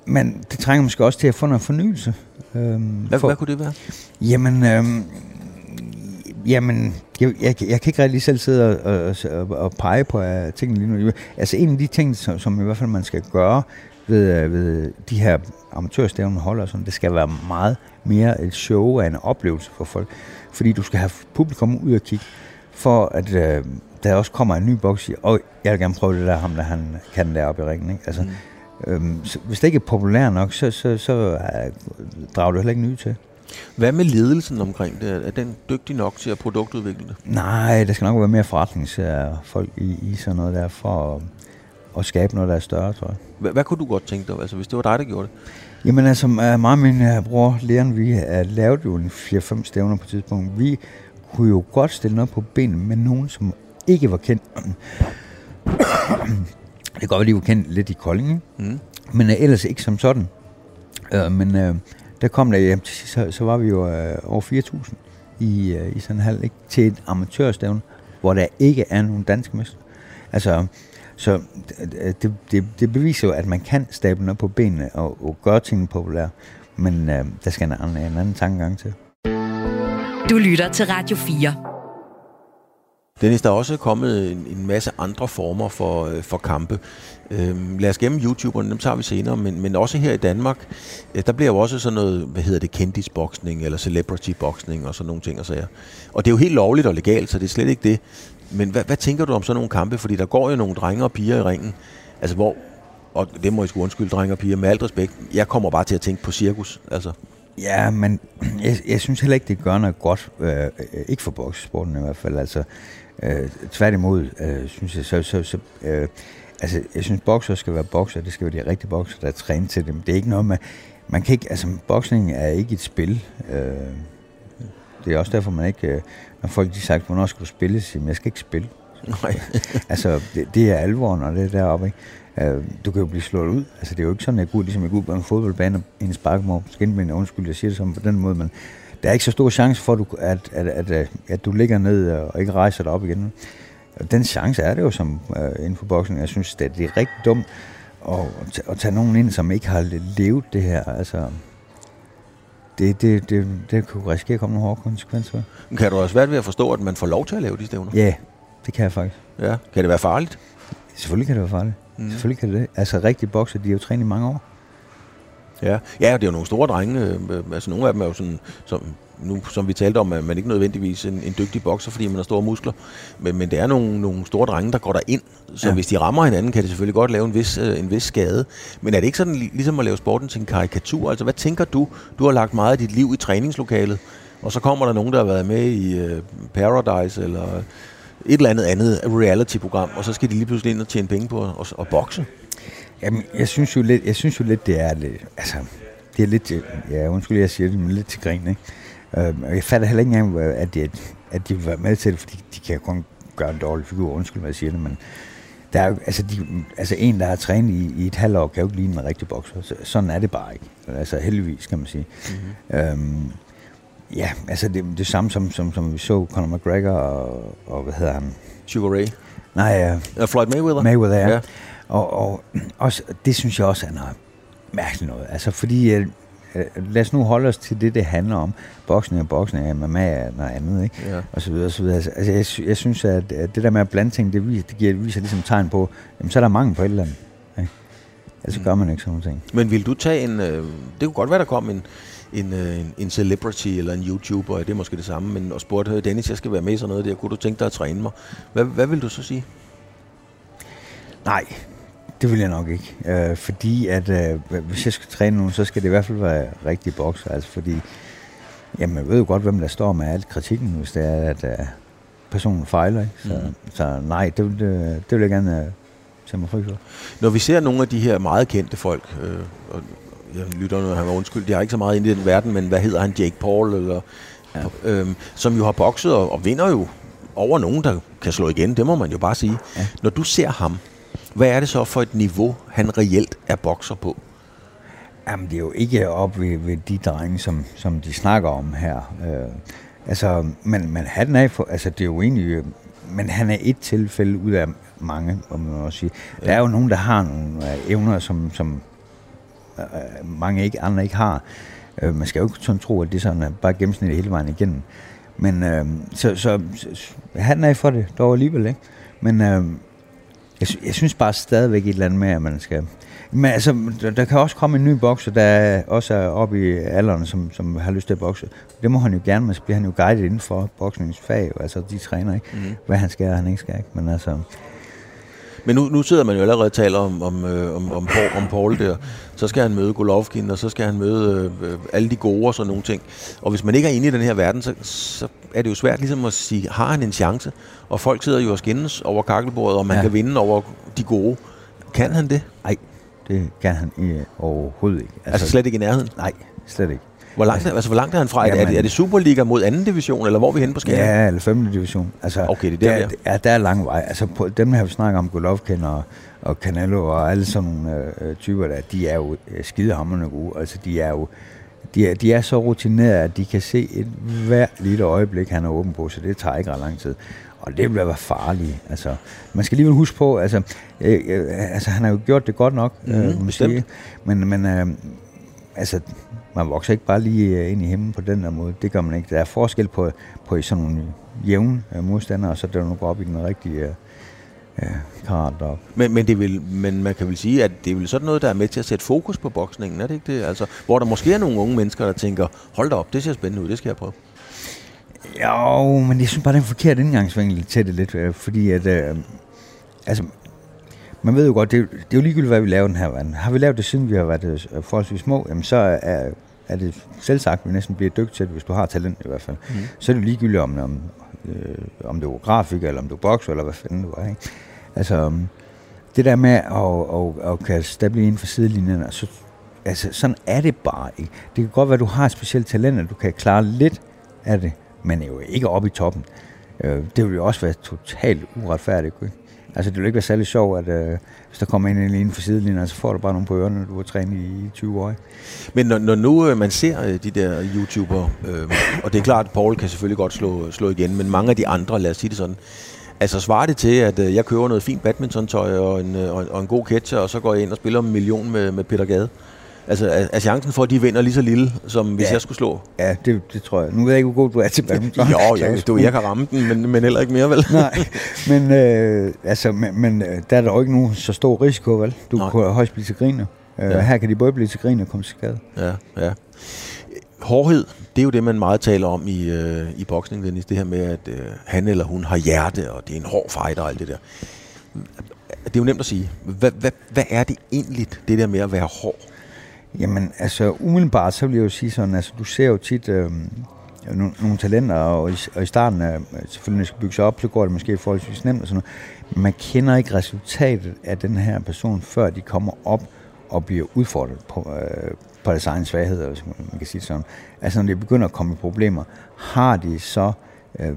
men det trænger måske også til at få noget fornyelse. Øhm, hvad, for, hvad kunne det være? Jamen, øhm, jamen jeg, jeg, jeg kan ikke rigtig selv sidde og, og, og pege på uh, tingene lige nu. Altså en af de ting, som, som i hvert fald man skal gøre ved, uh, ved de her amatørstævner holder og sådan, det skal være meget mere et show og en oplevelse for folk. Fordi du skal have publikum ud og kigge, for at uh, der også kommer en ny boks og jeg vil gerne prøve det der, ham der han kan deroppe i ringen. Ikke? Altså, mm Øhm, så hvis det ikke er populær nok, så, så, så uh, drager du heller ikke nye til. Hvad med ledelsen omkring det? Er den dygtig nok til at produktudvikle det? Nej, der skal nok være mere forretningsfolk i, i sådan noget der, for at, at skabe noget, der er større, tror jeg. Hvad, hvad kunne du godt tænke dig, altså, hvis det var dig, der gjorde det? Jamen altså, mig og min uh, bror Leon, vi har lavet jo en 4-5 stævner på et tidspunkt. Vi kunne jo godt stille noget på benene med nogen, som ikke var kendt. Det kan godt være, de var kendt lidt i Kolding, mm. men uh, ellers ikke som sådan. Uh, men uh, der kom der hjem til sidst, så, så var vi jo uh, over 4.000 i, uh, i sådan en halv, ikke? til et amatørstævne, hvor der ikke er nogen danske mester. Altså, så det, det, det beviser jo, at man kan stable noget på benene og, og gøre tingene populære, men uh, der skal en anden, en anden tankegang til. Du lytter til Radio 4. Dennis, der er også kommet en, en masse andre former for, øh, for kampe. Øhm, lad os gemme YouTuberne, dem tager vi senere, men, men også her i Danmark, øh, der bliver jo også sådan noget, hvad hedder det, kendisboksning eller celebrity-boksning og sådan nogle ting og sager. Og det er jo helt lovligt og legalt, så det er slet ikke det. Men hvad, hvad tænker du om sådan nogle kampe? Fordi der går jo nogle drenge og piger i ringen, altså hvor, og det må jeg sgu undskylde, drenge og piger, med alt respekt, jeg kommer bare til at tænke på cirkus, altså. Ja, men jeg, jeg synes heller ikke, det gør noget godt, øh, øh ikke for boksesporten i hvert fald, altså Øh, tværtimod, øh, synes jeg, så, så, så øh, altså, jeg synes, bokser skal være bokser, det skal være de rigtige bokser, der er trænet til dem. Det er ikke noget med, man kan ikke, altså, boksning er ikke et spil. Øh, det er også derfor, man ikke, øh, når folk de sagt, hvornår skal du spille, siger jeg skal ikke spille. Nej. altså, det, det, er alvoren, og det er deroppe, ikke? Uh, du kan jo blive slået ud. Altså, det er jo ikke sådan, at jeg går, ligesom jeg går ud på en fodboldbane og en sparkmål. Skinben, undskyld, jeg siger det sådan på den måde, men der er ikke så stor chance for, at, at, at, at, at du ligger ned og ikke rejser dig op igen. Og den chance er det jo som uh, inden for boksen. Jeg synes, det, det er rigtig dumt at, at tage nogen ind, som ikke har levet det her. Altså, det, det, det, det kunne risikere at komme nogle hårde konsekvenser. Kan du også svært ved at forstå, at man får lov til at lave de stævner? Ja, det kan jeg faktisk. Ja. Kan det være farligt? Selvfølgelig kan det være farligt. Mm. Selvfølgelig kan det det. Altså rigtige bokser, de har jo trænet i mange år. Ja, ja det er jo nogle store drenge. Øh, altså nogle af dem er jo sådan, som, nu, som vi talte om, at man ikke nødvendigvis en, en dygtig bokser, fordi man har store muskler. Men, men det er nogle, nogle store drenge, der går der ind. Så ja. hvis de rammer hinanden, kan det selvfølgelig godt lave en vis, øh, en vis skade. Men er det ikke sådan ligesom at lave sporten til en karikatur? Altså hvad tænker du? Du har lagt meget af dit liv i træningslokalet, og så kommer der nogen, der har været med i uh, Paradise eller et eller andet andet reality-program, og så skal de lige pludselig ind og tjene penge på at, at, bokse. Jamen, jeg synes jo lidt, jeg synes jo lidt det er lidt, altså, det er lidt, ja, undskyld, jeg siger det, men lidt til grin, ikke? Uh, jeg fatter heller ikke engang, at de, at de vil være med til det, fordi de kan kun gøre en dårlig figur, undskyld, hvad jeg siger det, men der er jo, altså, de, altså en, der har trænet i, i et halvt år, kan jo ikke ligne en rigtig bokser. Så, sådan er det bare ikke. Altså heldigvis, kan man sige. Mm-hmm. Øhm, ja, altså det, det samme som, som, som vi så Conor McGregor og, og hvad hedder han? Sugar Ray. Nej, uh, uh, Floyd Mayweather. Mayweather, ja. ja. Og, og også, det synes jeg også er noget mærkeligt noget. Altså fordi, uh, øh, lad os nu holde os til det, det handler om. Boksning og boksning, er MMA er noget andet, ikke? Ja. Og så videre, og så videre. Altså, altså, jeg, jeg synes, at, at det der med at blande ting, det viser, det giver, viser ligesom tegn på, jamen, så er der mangel på et eller andet. Ikke? Altså Mm. gør man ikke sådan nogle ting. Men vil du tage en... Øh, det kunne godt være, der kom en, en, øh, en, en celebrity eller en YouTuber, det er måske det samme, men og spurgte, "Hey, Dennis, jeg skal være med i sådan noget der, kunne du tænke dig at træne mig? Hvad, hvad vil du så sige? Nej, det vil jeg nok ikke. Øh, fordi at øh, hvis jeg skal træne nogen, så skal det i hvert fald være rigtig bokser. Altså fordi, jamen jeg ved jo godt, hvem der står med al kritikken, hvis det er, at øh, personen fejler. Ikke? Så, mm. så nej, det vil, øh, det vil jeg gerne øh, tage mig fri for. Når vi ser nogle af de her meget kendte folk, øh, og jeg lytter nu, han var undskyld, jeg er ikke så meget inde i den verden, men hvad hedder han, Jake Paul, eller, ja. Ja. øh, som jo har bokset og, og vinder jo over nogen, der kan slå igen, det må man jo bare sige. Ja. Når du ser ham, hvad er det så for et niveau, han reelt er bokser på? Jamen, det er jo ikke op ved, ved de drenge, som, som de snakker om her. Øh, altså, men, men han er, for, altså, det er jo egentlig, men han er et tilfælde ud af mange, om man må sige. Der er jo nogen, der har nogle øh, evner, som, som mange ikke, andre ikke har. Øh, man skal jo ikke sådan tro, at det er sådan, at bare gennemsnit hele vejen igennem. Men øh, så, så, så han er for det dog alligevel, ikke? Men øh, jeg, jeg synes bare stadigvæk et eller andet med, at man skal... Men altså, der, der kan også komme en ny bokser, der også er oppe i alderen, som, som har lyst til at bokse. Det må han jo gerne, men så bliver han jo guidet inden for boksningsfag, jo. altså de træner ikke, mm. hvad han skal og han ikke skal. Ikke? Men altså, Men nu, nu sidder man jo allerede og taler om, om, øh, om, om, Paul, om Paul der. Så skal han møde Golovkin, og så skal han møde øh, alle de gode og sådan nogle ting. Og hvis man ikke er inde i den her verden, så, så er det jo svært ligesom at sige, har han en chance? Og folk sidder jo og skændes over kakkelbordet, og man ja. Kan vinde over de gode. Kan han det? nej, det kan han øh, overhovedet ikke. Altså, altså slet ikke i nærheden? Nej, slet ikke. Hvor langt, altså, hvor langt er han fra? Det, er, Jamen- det, er det Superliga mod anden division, eller hvor er vi henne på skalaen? Ja, eller 5. division. Altså, Okay, det er der, der, ja, der er lang vej. Altså, på, dem her, vi snakker om, Golovkin og, og Canelo og alle sådan nogle øh, typer der, de er jo øh, skidehammerende gode. Altså, de er jo de er, de er så rutinerede, at de kan se et hvert lille øjeblik, han er åben på, så det tager ikke ret lang tid. Og det vil være farligt. Altså, man skal alligevel huske på, altså, øh, øh, altså han har jo gjort det godt nok, øh, må man bestemt. Men, men øh, altså, man vokser ikke bare lige øh, ind i himlen på den der måde. Det gør man ikke. Der er forskel på, på sådan nogle jævne øh, modstandere, og så der nu går op i den rigtige øh, øh, karat deroppe. Men, men, det vil, men man kan vel sige, at det er vel sådan noget, der er med til at sætte fokus på boksningen, er det ikke det? Altså, hvor der måske er nogle unge mennesker, der tænker, hold da op, det ser spændende ud, det skal jeg prøve. Jo, men jeg synes bare, det er en forkert indgangsvinkel til det lidt, fordi at, øh, altså, man ved jo godt, det er, det er jo ligegyldigt, hvad vi laver den her verden. Har vi lavet det, siden vi har været forholdsvis små, jamen så er, er det selv sagt, at vi næsten bliver dygtige til hvis du har talent i hvert fald. Mm. Så er det ligegyldigt, om, om, øh, om du er grafiker, eller om du er bokser, eller hvad fanden du er. Ikke? Altså, um, det der med at, at, at kan stable inden for sidelinjen, så, altså, sådan er det bare ikke. Det kan godt være, at du har et specielt talent, at du kan klare lidt af det, men jo ikke oppe i toppen. Øh, det vil jo også være totalt uretfærdigt. Ikke? Altså, det vil ikke være særlig sjovt, at øh, hvis der kommer en eller anden for sidelinjen, altså, så får du bare nogle på ørerne, når du har trænet i 20 år. Men når, når nu øh, man ser øh, de der YouTubere, øh, og det er klart, at Paul kan selvfølgelig godt slå, slå igen, men mange af de andre, lad os sige det sådan, altså svarer det til, at øh, jeg køber noget fint badmintontøj og en, øh, og, en, og en god catcher, og så går jeg ind og spiller en million med, med Peter Gade? Altså, er, er chancen for, at de vinder lige så lille, som hvis Ja. jeg skulle slå? Ja, det, det tror jeg. Nu ved jeg ikke, hvor god du er til badminton. Jo, jo, du, jeg kan ramme den, men, men heller ikke mere, vel? Nej, men, øh, altså, men, men øh, der er der jo ikke nogen så stor risiko, vel? Du Nej. kan højst blive til griner. Øh, Ja. Her kan de både blive til grin og komme til skade. Ja, ja. Hårdhed, det er jo det, man meget taler om i, øh, i boksning, Dennis. Det her med, at øh, han eller hun har hjerte, og det er en hård fighter og alt det der. Det er jo nemt at sige. Hvad, hvad, hvad er det egentlig, det der med at være hård? Jamen, altså umiddelbart, så vil jeg jo sige sådan, altså du ser jo tit øh, nogle, nogle talenter, og i, og i starten, øh, selvfølgelig når det skal bygge sig op, så går det måske forholdsvis nemt og sådan noget. Men man kender ikke resultatet af den her person, før de kommer op og bliver udfordret på, øh, på deres egen svagheder, hvis man kan sige det sådan. Altså når de begynder at komme i problemer, har de så øh, øh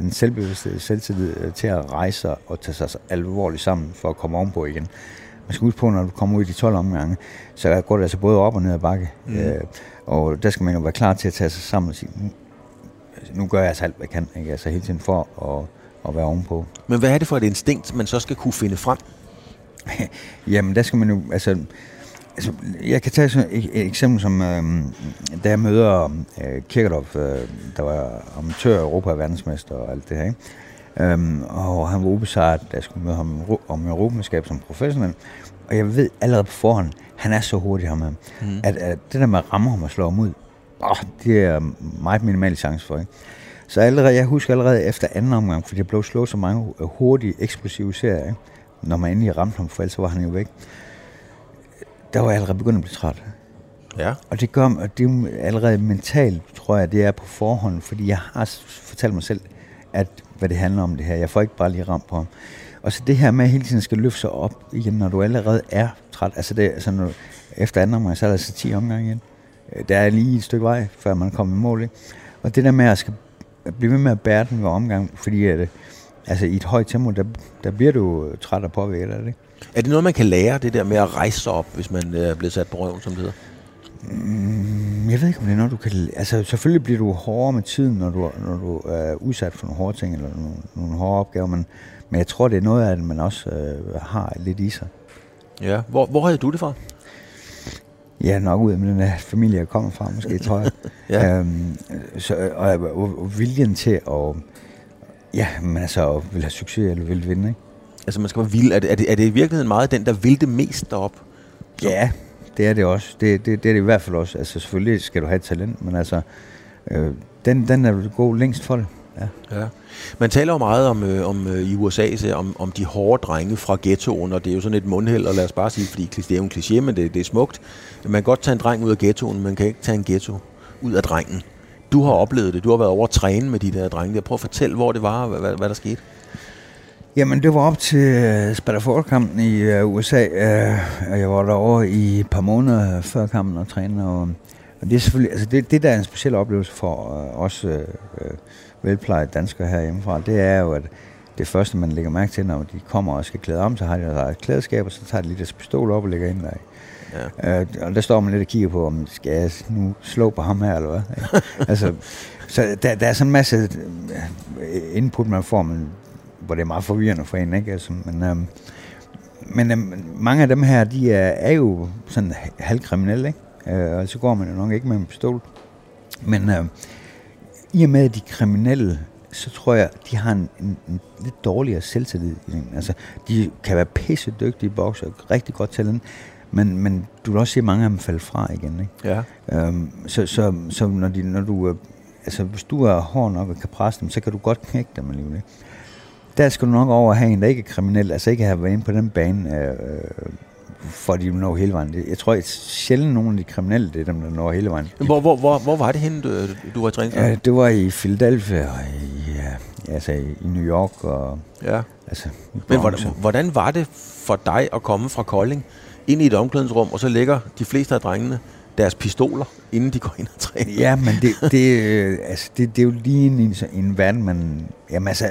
en selvbevidsthed, selvtillid øh, til at rejse sig og tage sig alvorligt sammen for at komme ovenpå igen. Man skal huske på, når du kommer ud i de 12 omgange, så går det altså både op og ned ad bakke. Mm. Øh, og der skal man jo være klar til at tage sig sammen og sige, nu, gør jeg altså alt, hvad jeg kan. Ikke? Altså hele tiden for at, at være ovenpå. Men hvad er det for et instinkt, man så skal kunne finde frem? Jamen, der skal man jo, altså, Altså, jeg kan tage sådan et, et eksempel som, øh, da jeg møder øh, Kirkedorf, øh, der var amatør, Europa verdensmester og alt det her, ikke? Øhm, og han var ubesejret, da jeg skulle møde ham om europamesterskab som professionel. Og jeg ved allerede på forhånd, han er så hurtig ham, mm. at, at det der med at ramme ham og slå ham ud, åh, det er meget minimal chance for. Ikke? Så allerede, jeg husker allerede efter anden omgang, fordi jeg blev slået så mange hurtige, eksplosive serier, ikke? når man endelig ramte ham, for ellers var han jo væk. Der var jeg allerede begyndt at blive træt. Ja. Og det gør og det er allerede mentalt, tror jeg, det er på forhånd, fordi jeg har fortalt mig selv, at hvad det handler om det her. Jeg får ikke bare lige ramt på ham. Og så det her med at hele tiden skal løfte sig op igen, når du allerede er træt. Altså, det, altså når, efter anden omgang, så er der altså 10 omgange igen. Øh, der er lige et stykke vej, før man kommer i mål. Ikke? Og det der med at skal blive ved med at bære den ved omgang, fordi at, øh, altså, i et højt tempo, der, der bliver du øh, træt og påvirket af det. Ikke? Er det noget, man kan lære, det der med at rejse sig op, hvis man er blevet sat på røven, som det hedder? Mm, jeg ved ikke, om det er noget, du kan... Altså, selvfølgelig bliver du hårdere med tiden, når du, når du er udsat for nogle hårde ting, eller nogle, nogle hårde opgaver, men, men jeg tror, det er noget af det, man også øh, har lidt i sig. Ja. Hvor, hvor havde du det fra? Ja, nok ud af den der familie, jeg kommer fra, måske, tror jeg. ja. øhm, så, og, og, og, viljen til at, ja, men altså, vil have succes eller vil vinde, ikke? Altså, man skal være vild. Er det, er, det, er det i virkeligheden meget den, der vil det mest derop? Ja, det er det også. Det, det, det er det i hvert fald også. Altså, selvfølgelig skal du have et talent, men altså, øh, den, den er god længst for det. Ja. ja. Man taler jo meget om, øh, om øh, i USA så, om, om de hårde drenge fra ghettoen, og det er jo sådan et mundheld, og lad os bare sige, fordi det er jo en kliché, men det, det er smukt. Man kan godt tage en dreng ud af ghettoen, men man kan ikke tage en ghetto ud af drengen. Du har oplevet det, du har været over at træne med de der drenge. Prøv at fortælle, hvor det var, og hvad, hvad der skete. Jamen, det var op til uh, Spadafort-kampen i uh, USA, uh, og jeg var derovre i et par måneder før kampen og træne, og, og det er selvfølgelig, altså det, det der er en speciel oplevelse for uh, os uh, velplejede danskere herhjemmefra, det er jo, at det første, man lægger mærke til, når de kommer og skal klæde om, så har de et klædeskab, og så tager de lidt deres pistol op og lægger ind der. Ja. Uh, og der står man lidt og kigger på, om skal jeg nu slå på ham her, eller hvad? altså, så der, der er sådan en masse input, man får, men hvor det er meget forvirrende for en, ikke? Altså, men, øhm, men øhm, mange af dem her, de er, er jo sådan halvkriminelle, ikke? Øh, og så går man jo nok ikke med en pistol. Men øh, i og med, at de er kriminelle, så tror jeg, de har en, en, en lidt dårligere selvtillid. Altså, de kan være pisse dygtige bokser, rigtig godt talent, men, men du vil også se mange af dem falde fra igen. Ikke? Ja. Øhm, så, så, så når, de, når du, altså, hvis du er hård nok og kan presse dem, så kan du godt knække dem alligevel. Ikke? Der skal du nok over at have en, der ikke er kriminel, altså ikke have været inde på den bane, øh, for de når hele vejen. Jeg tror, at sjældent nogen af de kriminelle, det er dem, der når hele vejen. Hvor, hvor, hvor, hvor var det henne, du, du var trænet? Ja, det var i Philadelphia, og i, ja, altså i New York. Og, ja. Altså, Men hvordan, hvordan var det for dig at komme fra Kolding ind i et omklædningsrum, og så ligger de fleste af drengene deres pistoler, inden de går ind og træner. Ja, men det, det, øh, altså, det, det er jo lige en, en verden, man... Jamen altså,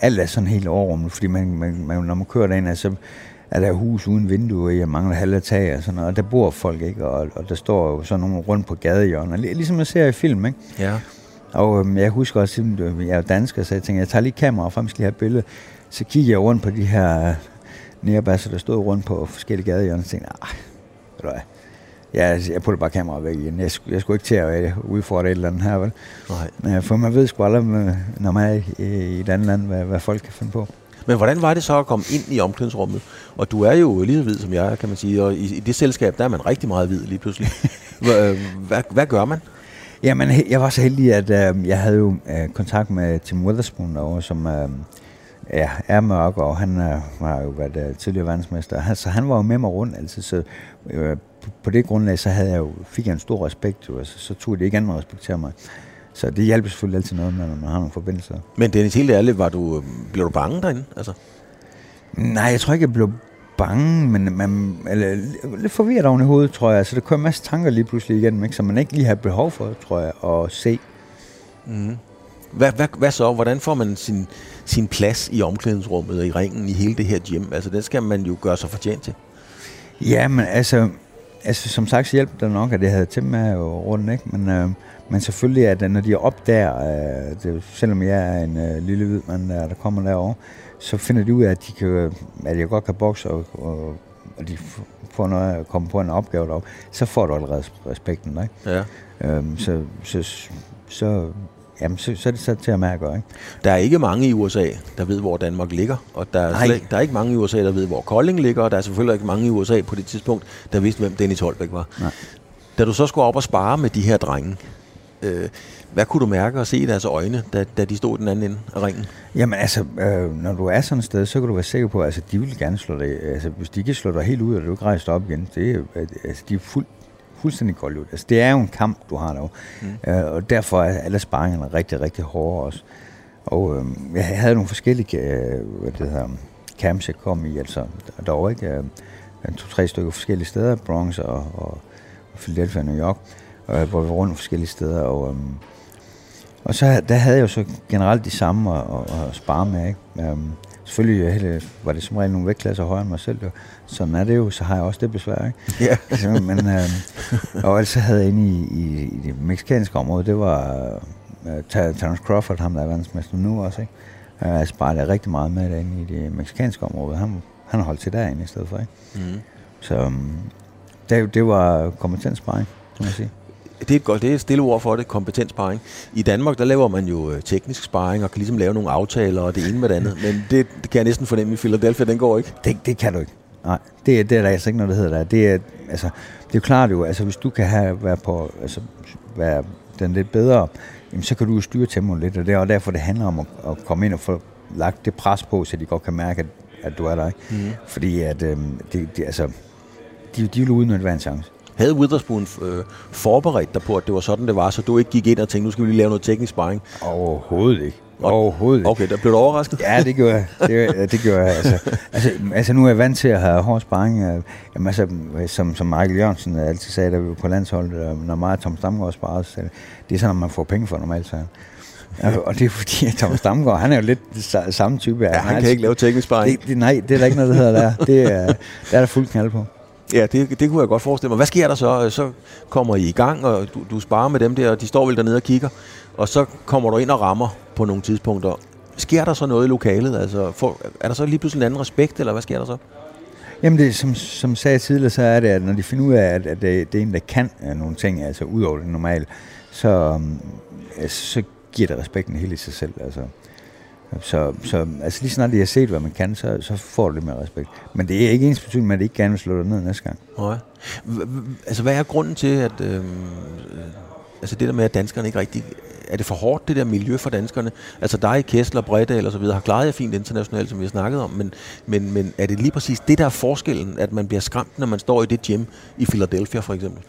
alt er sådan helt overrummet, fordi man, man, man, når man kører derind, altså, er der hus uden vinduer i, og mangler halve tag og sådan noget, og der bor folk ikke, og, og der står jo sådan nogle rundt på gadehjørner, ligesom man ser i film, ikke? Ja. Og øhm, jeg husker også, at jeg er dansker, så jeg tænkte, jeg tager lige kamera frem, skal lige have billede. Så kigger jeg rundt på de her nærbasser, der stod rundt på forskellige gadehjørner, og tænkte, ved du hvad, Ja, jeg putter bare kameraet væk igen. Jeg, jeg skulle ikke til at øh, udfordre et eller andet her, vel? Nej. For man ved sgu aldrig, når man er i, et andet land, hvad, hvad folk kan finde på. Men hvordan var det så at komme ind i omklædningsrummet? Og du er jo lige så hvid som jeg, kan man sige, og i, i det selskab, der er man rigtig meget hvid lige pludselig. hvad, hvad, hvad gør man? Jamen, jeg var så heldig, at øh, jeg havde jo øh, kontakt med Tim Witherspoon derovre, som øh, ja, er mørk, og han øh, har jo været øh, tidligere verdensmester. Han, så han var jo med mig rundt altid, så øh, på det grundlag, så havde jeg jo, fik jeg en stor respekt, jo, altså, så tog det ikke andet at respektere mig. Så det hjælper selvfølgelig altid noget, når man har nogle forbindelser. Men Dennis, helt ærligt, var du, blev du bange derinde? Altså? Nej, jeg tror ikke, jeg blev bange, men man, eller, lidt forvirret oven i hovedet, tror jeg. Så der kom en masse tanker lige pludselig igen, ikke, som man ikke lige har behov for, tror jeg, at se. Mm. Hvad, hvad, hvad så? Hvordan får man sin, sin plads i omklædningsrummet og i ringen i hele det her gym? Altså, den skal man jo gøre sig fortjent til. Ja, men altså, altså som sagt så hjælper det nok, at jeg havde til med rundt, ikke? Men, øh, men selvfølgelig, at når de opdager, øh, det, selvom jeg er en øh, lille hvid mand, der, der kommer derovre, så finder de ud af, at, de kan, at jeg godt kan bokse, og, og og de får noget at komme på en opgave deroppe, så får du allerede respekten. Ikke? Ja. Øhm, så, så, så, jamen, så, så er det så til at mærke. Ikke? Der er ikke mange i USA, der ved, hvor Danmark ligger, og der er, slet, der er ikke mange i USA, der ved, hvor Kolding ligger, og der er selvfølgelig ikke mange i USA på det tidspunkt, der vidste, hvem Dennis Holbæk var. Nej. Da du så skulle op og spare med de her drenge, øh, hvad kunne du mærke og se i deres øjne, da, da de stod den anden ende af ringen? Jamen altså, øh, når du er sådan et sted, så kan du være sikker på, at altså, de vil gerne slå dig. Altså, hvis de ikke slår dig helt ud, og du ikke rejser op igen, det er, altså, de er fuld, fuldstændig koldt ud. Altså, det er jo en kamp, du har derovre. Mm. Øh, og derfor er alle sparringerne rigtig, rigtig hårde også. Og øh, jeg havde nogle forskellige øh, hvad det hedder, camps, jeg kom i, altså derovre, ikke? Øh, to-tre stykker forskellige steder, Bronx og, og, og Philadelphia og New York, øh, hvor vi var rundt forskellige steder, og, øh, og så der havde jeg jo så generelt de samme at, at, at spare med, ikke? Um, selvfølgelig var det som regel nogle vægtklasser højere end mig selv, jo. sådan er det jo, så har jeg også det besvær, ikke? Ja. Altså, men, um, og ellers så havde jeg inde i, i, i det mexikanske område, det var uh, Terence Crawford, ham der er verdensmester nu også, ikke? Uh, jeg sparede rigtig meget med derinde i det mexikanske område, han, han holdt til derinde i stedet for, ikke? Mm. Så um, det, det var kompetenssparing, kan man sige. Det er et godt, det er et stille ord for det, kompetenssparing. I Danmark, der laver man jo øh, teknisk sparring og kan ligesom lave nogle aftaler og det ene med det andet. Men det, det kan jeg næsten fornemme i Philadelphia, den går ikke. Det, det kan du ikke. Nej, det, er- det er der altså ikke noget, der hedder der. Det er, altså, det er jo klart jo, altså hvis du kan have, være, på, altså, være den lidt bedre, jamen, så kan du jo styre tempoet lidt, og det er derfor, det handler om at, at komme ind og få lagt det pres på, så de godt kan mærke, at, at du er der. Ikke? Mm. Fordi at, øhm, det, det, altså, de, de vil udnytte hver en chance. Havde Witherspoon øh, forberedt dig på, at det var sådan, det var, så du ikke gik ind og tænkte, nu skal vi lige lave noget teknisk sparring? Overhovedet ikke. Overhovedet ikke. Okay, der blev du overrasket? Ja, det gjorde jeg. Det, det gjorde jeg. Altså, altså, altså, nu er jeg vant til at have hård sparring. øh, Jamen, altså, som, som Michael Jørgensen altid sagde, da vi var på landsholdet, øh, når mig og Tom Stamgaard sparede, så han, det er sådan, at man får penge for normalt, han. Ja, og det er fordi, at Tom Stamgaard, han er jo lidt sa- samme type. Ja, han kan ikke lave teknisk sparring. det, det, Nej, det er der ikke noget, der hedder der. Det er, der er der fuld knald på. Ja, det, det kunne jeg godt forestille mig. Hvad sker der så? Så kommer I i gang, og du, du sparer med dem der, og de står vel dernede og kigger, og så kommer du ind og rammer på nogle tidspunkter. Sker der så noget i lokalet? Altså, for, er der så lige pludselig en anden respekt, eller hvad sker der så? Jamen, det, som, som sagde tidligere, så er det, at når de finder ud af, at, at det, det er en, der kan øh, nogle ting, altså ud over det normale, så, øh, så giver det respekten helt i sig selv. Altså. Så, så altså lige snart de har set, hvad man kan, så, så får du lidt mere respekt. Men det er ikke ens betydning med, at de ikke gerne vil slå dig ned næste gang. Nej. Altså, hvad er grunden til, at... Øh, altså det der med, at danskerne ikke rigtig... Er det for hårdt, det der miljø for danskerne? Altså dig, Kessler, Brette eller så videre, har klaret jer fint internationalt, som vi har snakket om, men, men, men er det lige præcis det, der er forskellen, at man bliver skræmt, når man står i det gym i Philadelphia for eksempel?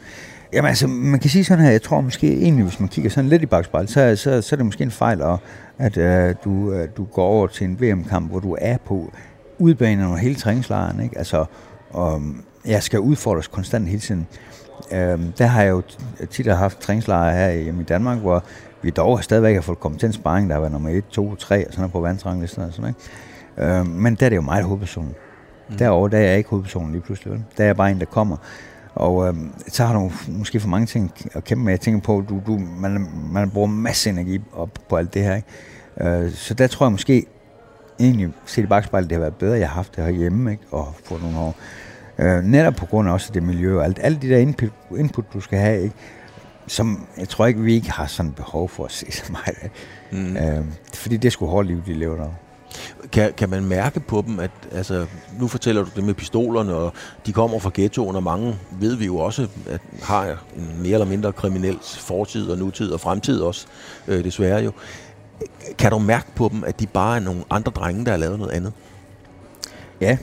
Jamen altså, man kan sige sådan her, jeg tror måske egentlig, hvis man kigger sådan lidt i bagspejlet, så, så, så er det måske en fejl, at, at øh, du, øh, du går over til en VM-kamp, hvor du er på udbanen over hele træningslejren, ikke? Altså, og jeg skal udfordres konstant hele tiden. Øhm, der har jeg jo tit haft træningslejre her hjemme i Danmark, hvor vi dog stadigvæk har fået kompetent sparring, der har været nummer 1, 2, 3 og sådan noget på vandranglisten og sådan noget. Øhm, men der er det jo meget hovedpersonen. Mm. Derovre, der er jeg ikke hovedpersonen lige pludselig. Vel? Der er jeg bare en, der kommer. Og øhm, så har du måske for mange ting at kæmpe med. Jeg tænker på, du, du, man, man bruger masse energi op på alt det her. Ikke? Øh, så der tror jeg måske, egentlig set i bagspejlet, det har været bedre, jeg har haft det herhjemme, ikke? og få nogle år. Øh, netop på grund af også det miljø og alt, alt de der input, input, du skal have, ikke? som jeg tror ikke, vi ikke har sådan behov for at se så meget af. Mm. Øh, fordi det sgu hårdt liv, de lever der. Kan, kan man mærke på dem, at altså, nu fortæller du det med pistolerne, og de kommer fra ghettoen, og mange ved vi jo også, at har en mere eller mindre kriminel fortid og nutid og fremtid også, øh, desværre jo. Kan du mærke på dem, at de bare er nogle andre drenge, der har lavet noget andet? Ja,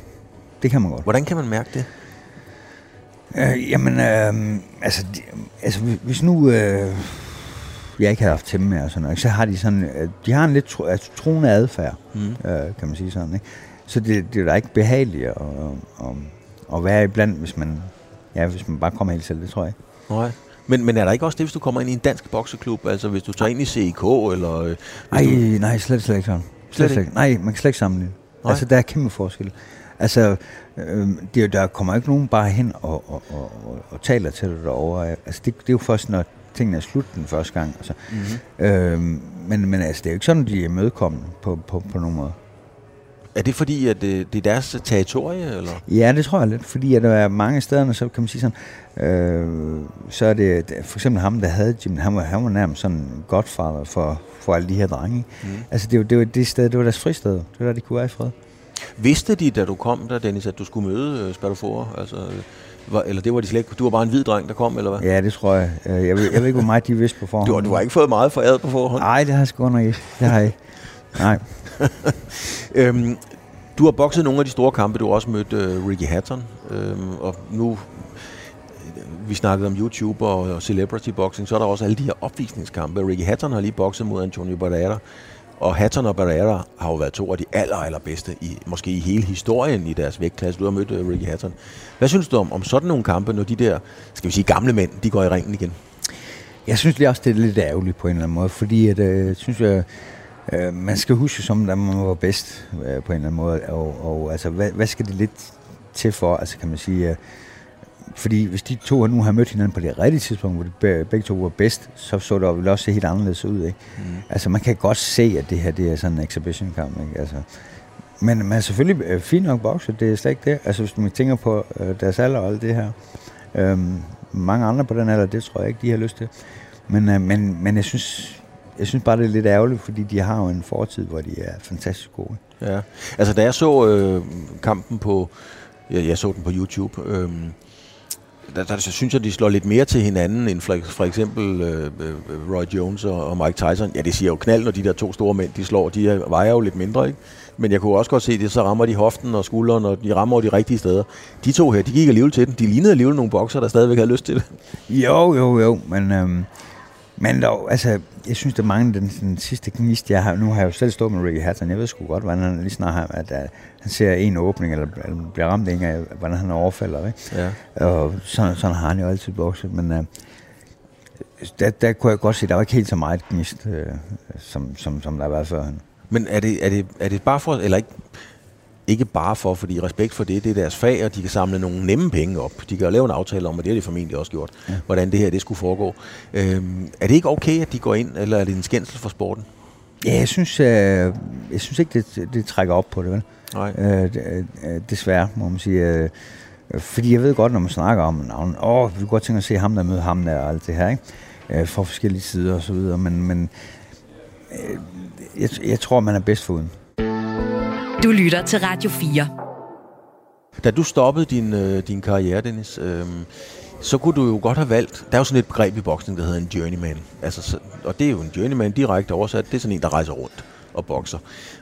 det kan man godt. Hvordan kan man mærke det? Øh, jamen, øh, altså, de, altså, hvis- hvis nu øh, jeg ikke havde haft dem med og sådan noget, så har de sådan, øh, de har en lidt tro, altså, troende adfærd, mm. øh, kan man sige sådan, ikke? Så det, det er da ikke behageligt at, at, at være iblandt, hvis man, ja, hvis man bare kommer helt selv, det tror jeg ikke. Nej. Men, men er der ikke også det, hvis du kommer ind i en dansk bokseklub? Altså hvis du tager ind i CIK, eller... Øh, hvis Ej, du, nej, slet, slet ikke sådan. Slet Slet, ikke? Nej, man kan slet ikke sammenligne. Nej. Altså, der er kæmpe forskel. Altså, øh, det, er der kommer ikke nogen bare hen og, og, og, og, og taler til dig derovre. Altså, det, det er jo først, når tingene er slut den første gang. Altså. Mm-hmm. Øh, men, men altså, det er jo ikke sådan, de er mødekommende på, på, på nogen måde. Er det fordi, at det, det er deres territorie? Eller? Ja, det tror jeg lidt, fordi at der er mange steder, så kan man sige sådan, øh, så er det for eksempel ham, der havde Jim, han var, han var nærmest sådan godfather for, for alle de her drenge. Mm. Altså det var, det var det sted, det var deres fristed, det var der, de kunne være i fred. Vidste de, da du kom der, Dennis, at du skulle møde øh, Spatafor? Altså, var, eller det var de slet ikke. Du var bare en hvid dreng, der kom, eller hvad? Ja, det tror jeg. Øh, jeg ved, jeg ved ikke, hvor meget de vidste på forhånd. Du, du har ikke fået meget foræret på forhånd? Nej, det har jeg sgu nok ikke. Det har jeg ikke. Nej. øhm, du har bokset nogle af de store kampe. Du har også mødt uh, Ricky Hatton. Øhm, og nu, vi snakkede om YouTube og, og celebrity boxing, så er der også alle de her opvisningskampe. Ricky Hatton har lige bokset mod Antonio Barrera. Og Hatton og Barrera har jo været to af de aller, allerbedste, i, måske i hele historien i deres vægtklasse. Du har mødt øh, Ricky Hatton. Hvad synes du om, om sådan nogle kampe, når de der, skal vi sige, gamle mænd, de går i ringen igen? Jeg synes lige også, det er lidt ærgerligt på en eller anden måde, fordi at, øh, synes jeg, øh, man skal huske, som da man var bedst øh, på en eller anden måde, og, og altså, hvad, hvad skal det lidt til for, altså kan man sige, øh, fordi hvis de to nu har mødt hinanden på det rigtige tidspunkt, hvor de begge to var bedst, så så det vel også se helt anderledes ud. Ikke? Mm. Altså man kan godt se, at det her det er sådan en exhibition kamp. Ikke? Altså, men man er selvfølgelig øh, fint nok bokser, det er slet ikke det. Altså hvis man tænker på øh, deres alder og alt det her. Øhm, mange andre på den alder, det tror jeg ikke, de har lyst til. Men, øh, men, men jeg synes, jeg synes bare, det er lidt ærgerligt, fordi de har jo en fortid, hvor de er fantastisk gode. Ja, altså da jeg så øh, kampen på, jeg, jeg så den på YouTube, øh, der, der så synes jeg, de slår lidt mere til hinanden, end for, for eksempel øh, øh, Roy Jones og, og Mike Tyson. Ja, det siger jo knald, når de der to store mænd, de slår. De vejer jo lidt mindre, ikke? Men jeg kunne også godt se det, så rammer de hoften og skulderen, og de rammer de rigtige steder. De to her, de gik alligevel til den. De lignede alligevel nogle bokser, der stadigvæk havde lyst til det. Jo, jo, jo, men... Øhm men dog, altså, jeg synes, der mangler den, den sidste gnist, jeg har. Nu har jeg jo selv stået med Ricky Hatton. Jeg ved sgu godt, hvordan han lige snart har, at, at han ser en åbning, eller, eller bliver ramt af, hvordan han overfalder. Ikke? Ja. Og sådan, sådan har han jo altid bokset. Men uh, der, der kunne jeg godt se, at der var ikke helt så meget gnist, uh, som, som, som der været før. Men er det, er, det, er det bare for, eller ikke, ikke bare for, fordi respekt for det, det er deres fag, og de kan samle nogle nemme penge op. De kan jo lave en aftale om, og det har de formentlig også gjort, ja. hvordan det her det skulle foregå. Øhm, er det ikke okay, at de går ind, eller er det en skændsel for sporten? Ja, jeg synes, øh, jeg synes ikke, det, det trækker op på det, vel? Nej. Øh, øh, desværre, må man sige. Øh, fordi jeg ved godt, når man snakker om navn, åh, vi kunne godt tænke at se ham der møde ham der og alt det her, ikke? Øh, fra forskellige sider og så videre, men, men øh, jeg, jeg tror, man er bedst for uden. Du lytter til Radio 4. Da du stoppede din, øh, din karriere, Dennis, øh, så kunne du jo godt have valgt... Der er jo sådan et begreb i boksning, der hedder en journeyman. Altså, så, og det er jo en journeyman direkte oversat. Det er sådan en, der rejser rundt og bokser.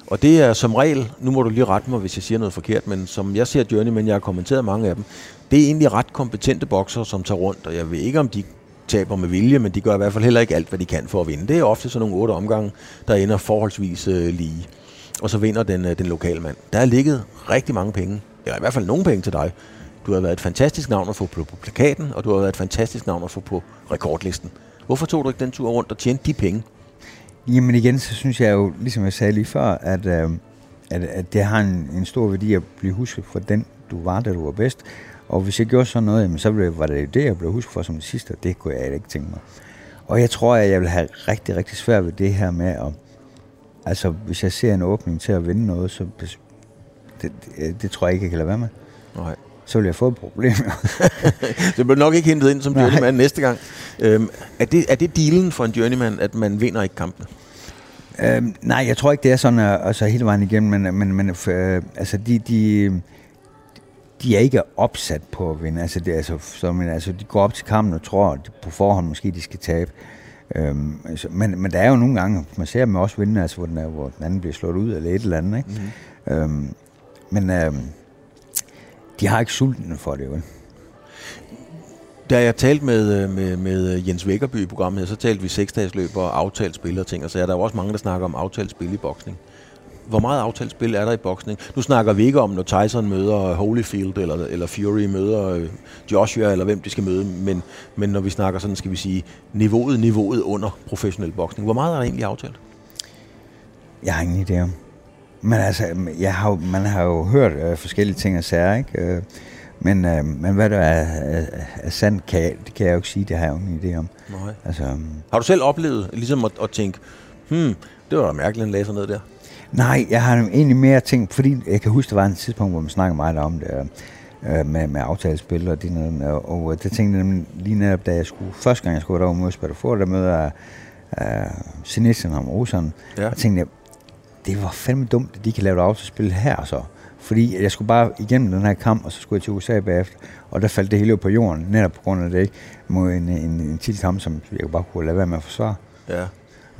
Og det er som regel, nu må du lige rette mig, hvis jeg siger noget forkert, men som jeg ser journeyman, jeg har kommenteret mange af dem, det er egentlig ret kompetente bokser, som tager rundt, og jeg ved ikke, om de taber med vilje, men de gør i hvert fald heller ikke alt, hvad de kan for at vinde. Det er ofte sådan nogle otte omgange, der ender forholdsvis øh, lige og så vinder den, øh, den lokale mand. Der er ligget rigtig mange penge, eller i hvert fald nogle penge til dig. Du har været et fantastisk navn at få på, plakaten, og du har været et fantastisk navn at få på rekordlisten. Hvorfor tog du ikke den tur rundt og tjente de penge? Jamen igen, så synes jeg jo, ligesom jeg sagde lige før, at, øh, at, at det har en, en stor værdi at blive husket for den, du var, da du var bedst. Og hvis jeg gjorde sådan noget, jamen, så var det det, jeg blev husket for som det sidste, og det kunne jeg ikke tænke mig. Og jeg tror, at jeg vil have rigtig, rigtig svært ved det her med at, Altså, hvis jeg ser en åbning til at vinde noget, så det, det, det tror jeg ikke, jeg kan lade være med. Nej. Så vil jeg få et problem. det bliver nok ikke hentet ind som journeyman næste gang. Øhm, er, det, er det dealen for en journeyman, at man vinder ikke kampen? Øhm, nej, jeg tror ikke, det er sådan altså, hele vejen igennem, men, men, men øh, altså, de, de, de er ikke opsat på at vinde. Altså, det, altså, så, men, altså, de går op til kampen og tror at på forhånd måske, de skal tabe. Øhm, altså, men, men der er jo nogle gange, man ser dem også vinde, altså, hvor, den er, hvor den anden bliver slået ud, eller et eller andet. Ikke? Mm-hmm. Øhm, men øhm, de har ikke sulten for det, vel? Da jeg talte med, øh, med, med Jens Vækkerby i programmet, så talte vi seksdagsløb og aftalt spil og ting, og så er der jo også mange, der snakker om aftalt spil i boksning hvor meget aftalt spil er der i boksning? Nu snakker vi ikke om, når Tyson møder Holyfield, eller, eller Fury møder øh, Joshua, eller hvem de skal møde, men, men når vi snakker sådan, skal vi sige, niveauet, niveauet under professionel boksning. Hvor meget er der egentlig aftalt? Jeg har ingen idé om. Men altså, jeg har, man har jo hørt øh, forskellige ting og sager, ikke? Øh, men, øh, men hvad der er, er, er sandt, kan jeg, det kan jeg jo ikke sige, det har jeg jo ingen idé om. Nej. Altså, har du selv oplevet ligesom at, at tænke, hmm, det var da mærkeligt, at læse ned der? Nej, jeg har egentlig mere tænkt, fordi jeg kan huske, der var en tidspunkt, hvor man snakkede meget om det, øh, med, med aftalespil og det, og, og det tænkte jeg lige netop, da jeg skulle, første gang jeg skulle derovre mod Spatterfor, der møder jeg uh, Sinisen og Rosan, ja. og tænkte jeg, det var fandme dumt, at de kan lave et aftalespil her så. Fordi jeg skulle bare igennem den her kamp, og så skulle jeg til USA bagefter, og der faldt det hele på jorden, netop på grund af det, mod en, en, en titelkamp, som jeg bare kunne lade være med at forsvare. Ja.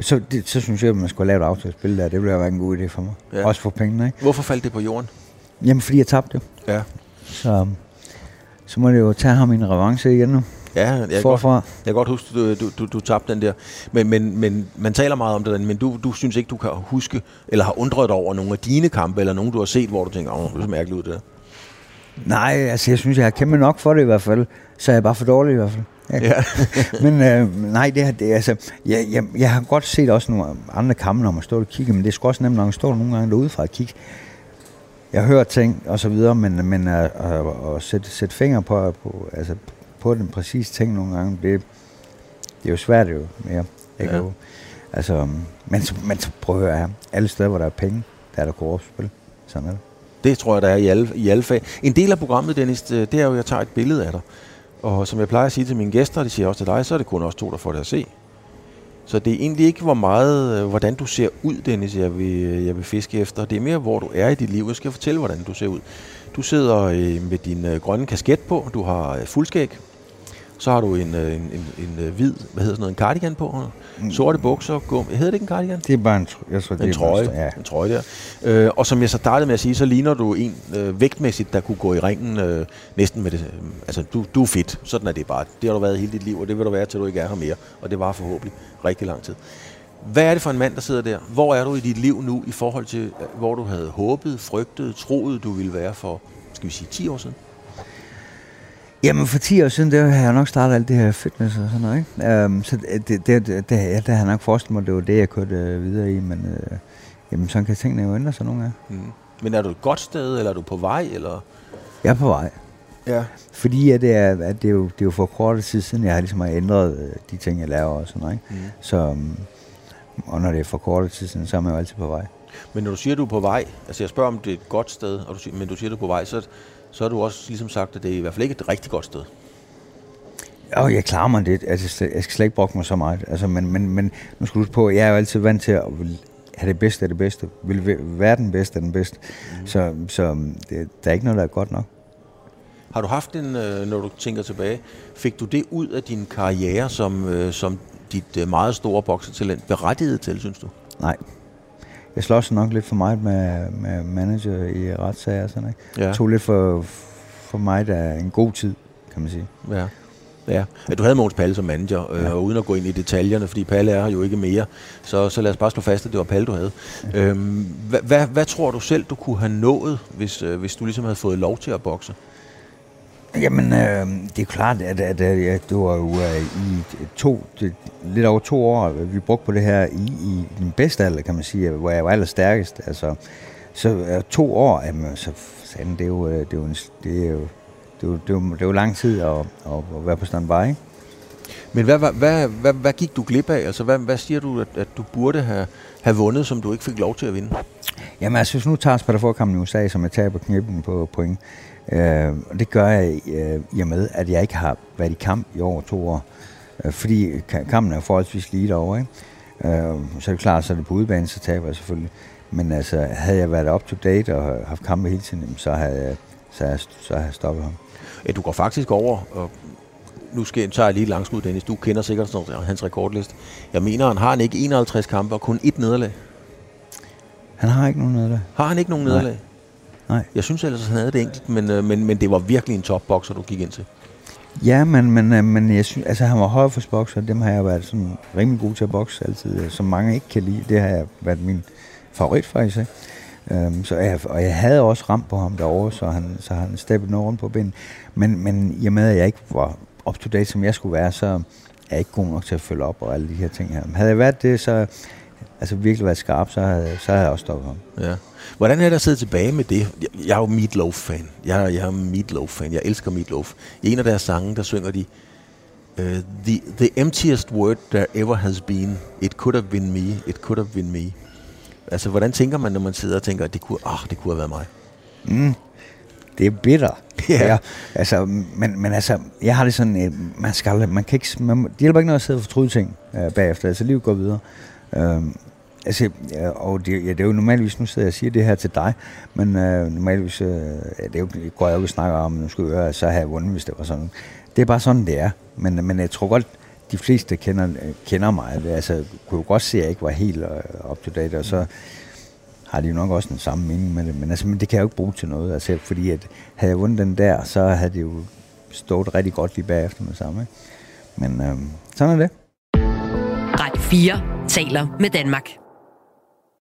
Så, det, så synes jeg, at man skulle lave et aftalespil der. Det ville være en god idé for mig. Ja. Også for pengene, ikke? Hvorfor faldt det på jorden? Jamen, fordi jeg tabte. Ja. Så, så må det jo tage ham en revanche igen nu. Ja, jeg kan, godt, jeg kan godt huske, du, du, du, du tabte den der. Men, men, men man taler meget om det, men du, du synes ikke, du kan huske, eller har undret over nogle af dine kampe, eller nogen, du har set, hvor du tænker, åh, det er mærkeligt ud, det der. Nej, altså jeg synes, jeg har kæmpet nok for det i hvert fald. Så er jeg bare for dårlig i hvert fald. Ja. men øh, nej, det, er, det altså, jeg, jeg, jeg har godt set også nogle andre kampe, når man står og kigger, men det er sgu også nemt, når man står nogle gange derude fra at kigge. Jeg hører ting og så videre, men, men at, at, at sætte, sætte fingre på, på, altså, på den præcise ting nogle gange, det, det er jo svært jo mere. Ikke? Ja. Altså, men, men prøv at høre, alle steder, hvor der er penge, der er der korruptspil. Sådan er det. Det tror jeg, der er i alle, i alle fag. En del af programmet, Dennis, det er jo, at jeg tager et billede af dig. Og som jeg plejer at sige til mine gæster, og det siger jeg også til dig, så er det kun også to, der får det at se. Så det er egentlig ikke, hvor meget, øh, hvordan du ser ud, Dennis, jeg vil, jeg vil fiske efter. Det er mere, hvor du er i dit liv. Jeg skal fortælle, hvordan du ser ud. Du sidder øh, med din øh, grønne kasket på. Du har øh, fuldskæg. Så har du en, en, en, en hvid, hvad hedder sådan noget, en cardigan på. Mm. Sorte bukser, gum. Hedder det ikke en cardigan? Det er bare en, jeg tror, det en trøje. ja. En trøje der. Øh, og som jeg så startede med at sige, så ligner du en øh, vægtmæssigt, der kunne gå i ringen øh, næsten med det. Øh, altså, du, du er fit. Sådan er det bare. Det har du været hele dit liv, og det vil du være, til du ikke er her mere. Og det var forhåbentlig rigtig lang tid. Hvad er det for en mand, der sidder der? Hvor er du i dit liv nu i forhold til, øh, hvor du havde håbet, frygtet, troet, du ville være for, skal vi sige, 10 år siden? Jamen for 10 år siden, der har jeg nok startet alt det her fitness og sådan noget. Ikke? Um, så det, det, det, det, det, har jeg nok forestillet mig, det var det, jeg kørte uh, videre i. Men uh, jamen, sådan kan tingene jo ændre sig nogle gange. Mm. Men er du et godt sted, eller er du på vej? Eller? Jeg er på vej. Ja. Fordi at det, er, at det, er jo, det er jo for kort tid siden, jeg har ligesom ændret uh, de ting, jeg laver og sådan noget. Ikke? Mm. Så, um, og når det er for kort tid siden, så er man jo altid på vej. Men når du siger, at du er på vej, altså jeg spørger, om det er et godt sted, og du siger, men du siger, at du er på vej, så så har du også ligesom sagt, at det er i hvert fald ikke et rigtig godt sted. Ja, jeg klarer mig det. Altså, jeg skal slet ikke brokke mig så meget. Altså, men, men, men nu skal du på, jeg er jo altid vant til at have det bedste af det bedste. Vil være den bedste af den bedste. Mm. Så, så det, der er ikke noget, der er godt nok. Har du haft en, øh, når du tænker tilbage, fik du det ud af din karriere, som, øh, som dit øh, meget store boksetalent berettigede til, synes du? Nej jeg slås nok lidt for meget med, med manager i retssager og sådan, ikke? Ja. Det tog lidt for, for mig, der er en god tid, kan man sige. Ja. Ja, du havde Måns Palle som manager, øh, ja. og uden at gå ind i detaljerne, fordi Palle er jo ikke mere, så, så lad os bare slå fast, at det var Palle, du havde. Ja. Øhm, hvad, hvad, hvad tror du selv, du kunne have nået, hvis, øh, hvis du ligesom havde fået lov til at bokse? Jamen, øh, det er klart, at, at, at, at det var jo uh, i to, det, lidt over to år, vi brugte på det her i, i den bedste alder, kan man sige, hvor jeg var allerstærkest. Altså, så uh, to år, jamen, så det er jo, det er jo, det er jo, det er jo, det er jo, det er jo lang tid at, at være på standby, ikke? Men hvad, hvad, hvad, hvad, hvad gik du glip af? Altså, hvad, hvad siger du, at, at du burde have, have vundet, som du ikke fik lov til at vinde? Jamen, altså, hvis nu tager Spadderforkampen i USA, som jeg taber knippen på point, Øh, og det gør jeg øh, i og med, at jeg ikke har været i kamp i over to år. Øh, fordi kampen er forholdsvis lige derovre. Ikke? Øh, så er det klart, så er det på udebane, så taber jeg selvfølgelig. Men altså, havde jeg været up to date og haft kampe hele tiden, så havde jeg, så havde, så havde jeg stoppet ham. Ja, du går faktisk over, og nu skal jeg tage lige langskud, Dennis. Du kender sikkert hans rekordliste. Jeg mener, han har han ikke 51 kampe og kun ét nederlag. Han har ikke nogen nederlag. Har han ikke nogen nederlag? Nej. Jeg synes ellers, han havde det enkelt, men, øh, men, men det var virkelig en topbokser, du gik ind til. Ja, men, men, øh, men jeg synes, altså, han var højreforsbokser, dem har jeg været sådan rimelig god til at bokse altid, øh, som mange ikke kan lide. Det har jeg været min favorit faktisk. Ikke? Um, så jeg, og jeg havde også ramt på ham derovre, så han, så han steppede noget på binden. Men, men i og med, at jeg ikke var up to date, som jeg skulle være, så er jeg ikke god nok til at følge op og alle de her ting her. Havde jeg været det, så altså virkelig været skarp, så havde, så havde jeg også stoppet ham. Ja. Hvordan er det at sidde tilbage med det? Jeg, er jo Meatloaf-fan. Jeg, jeg er Meatloaf-fan. Jeg elsker Meatloaf. I en af deres sange, der synger de, uh, the, the emptiest word there ever has been, it could have been me, it could have been me. Altså, hvordan tænker man, når man sidder og tænker, at det kunne, oh, det kunne have været mig? Mm, det er bitter. Ja. ja. Altså, men, men altså, jeg har det sådan, at man skal aldrig, man kan ikke, man, det hjælper ikke noget at sidde og fortryde ting øh, bagefter. Altså, livet går videre. Øh, altså, ja, og det, ja, det er jo normalvis, nu sidder jeg og siger det her til dig, men øh, normalvis, øh, ja, det er jo, går jeg jo ikke snakker om, nu skulle jeg høre, så have jeg vundet, hvis det var sådan. Det er bare sådan, det er. Men, men jeg tror godt, de fleste kender, kender mig. Altså, kunne jo godt se, at jeg ikke var helt øh, up to date, og så har de jo nok også den samme mening med det. Men, altså, men det kan jeg jo ikke bruge til noget, altså, fordi at, havde jeg vundet den der, så havde det jo stået rigtig godt lige bagefter med samme. Ikke? Men øh, sådan er det. Radio 4 taler med Danmark.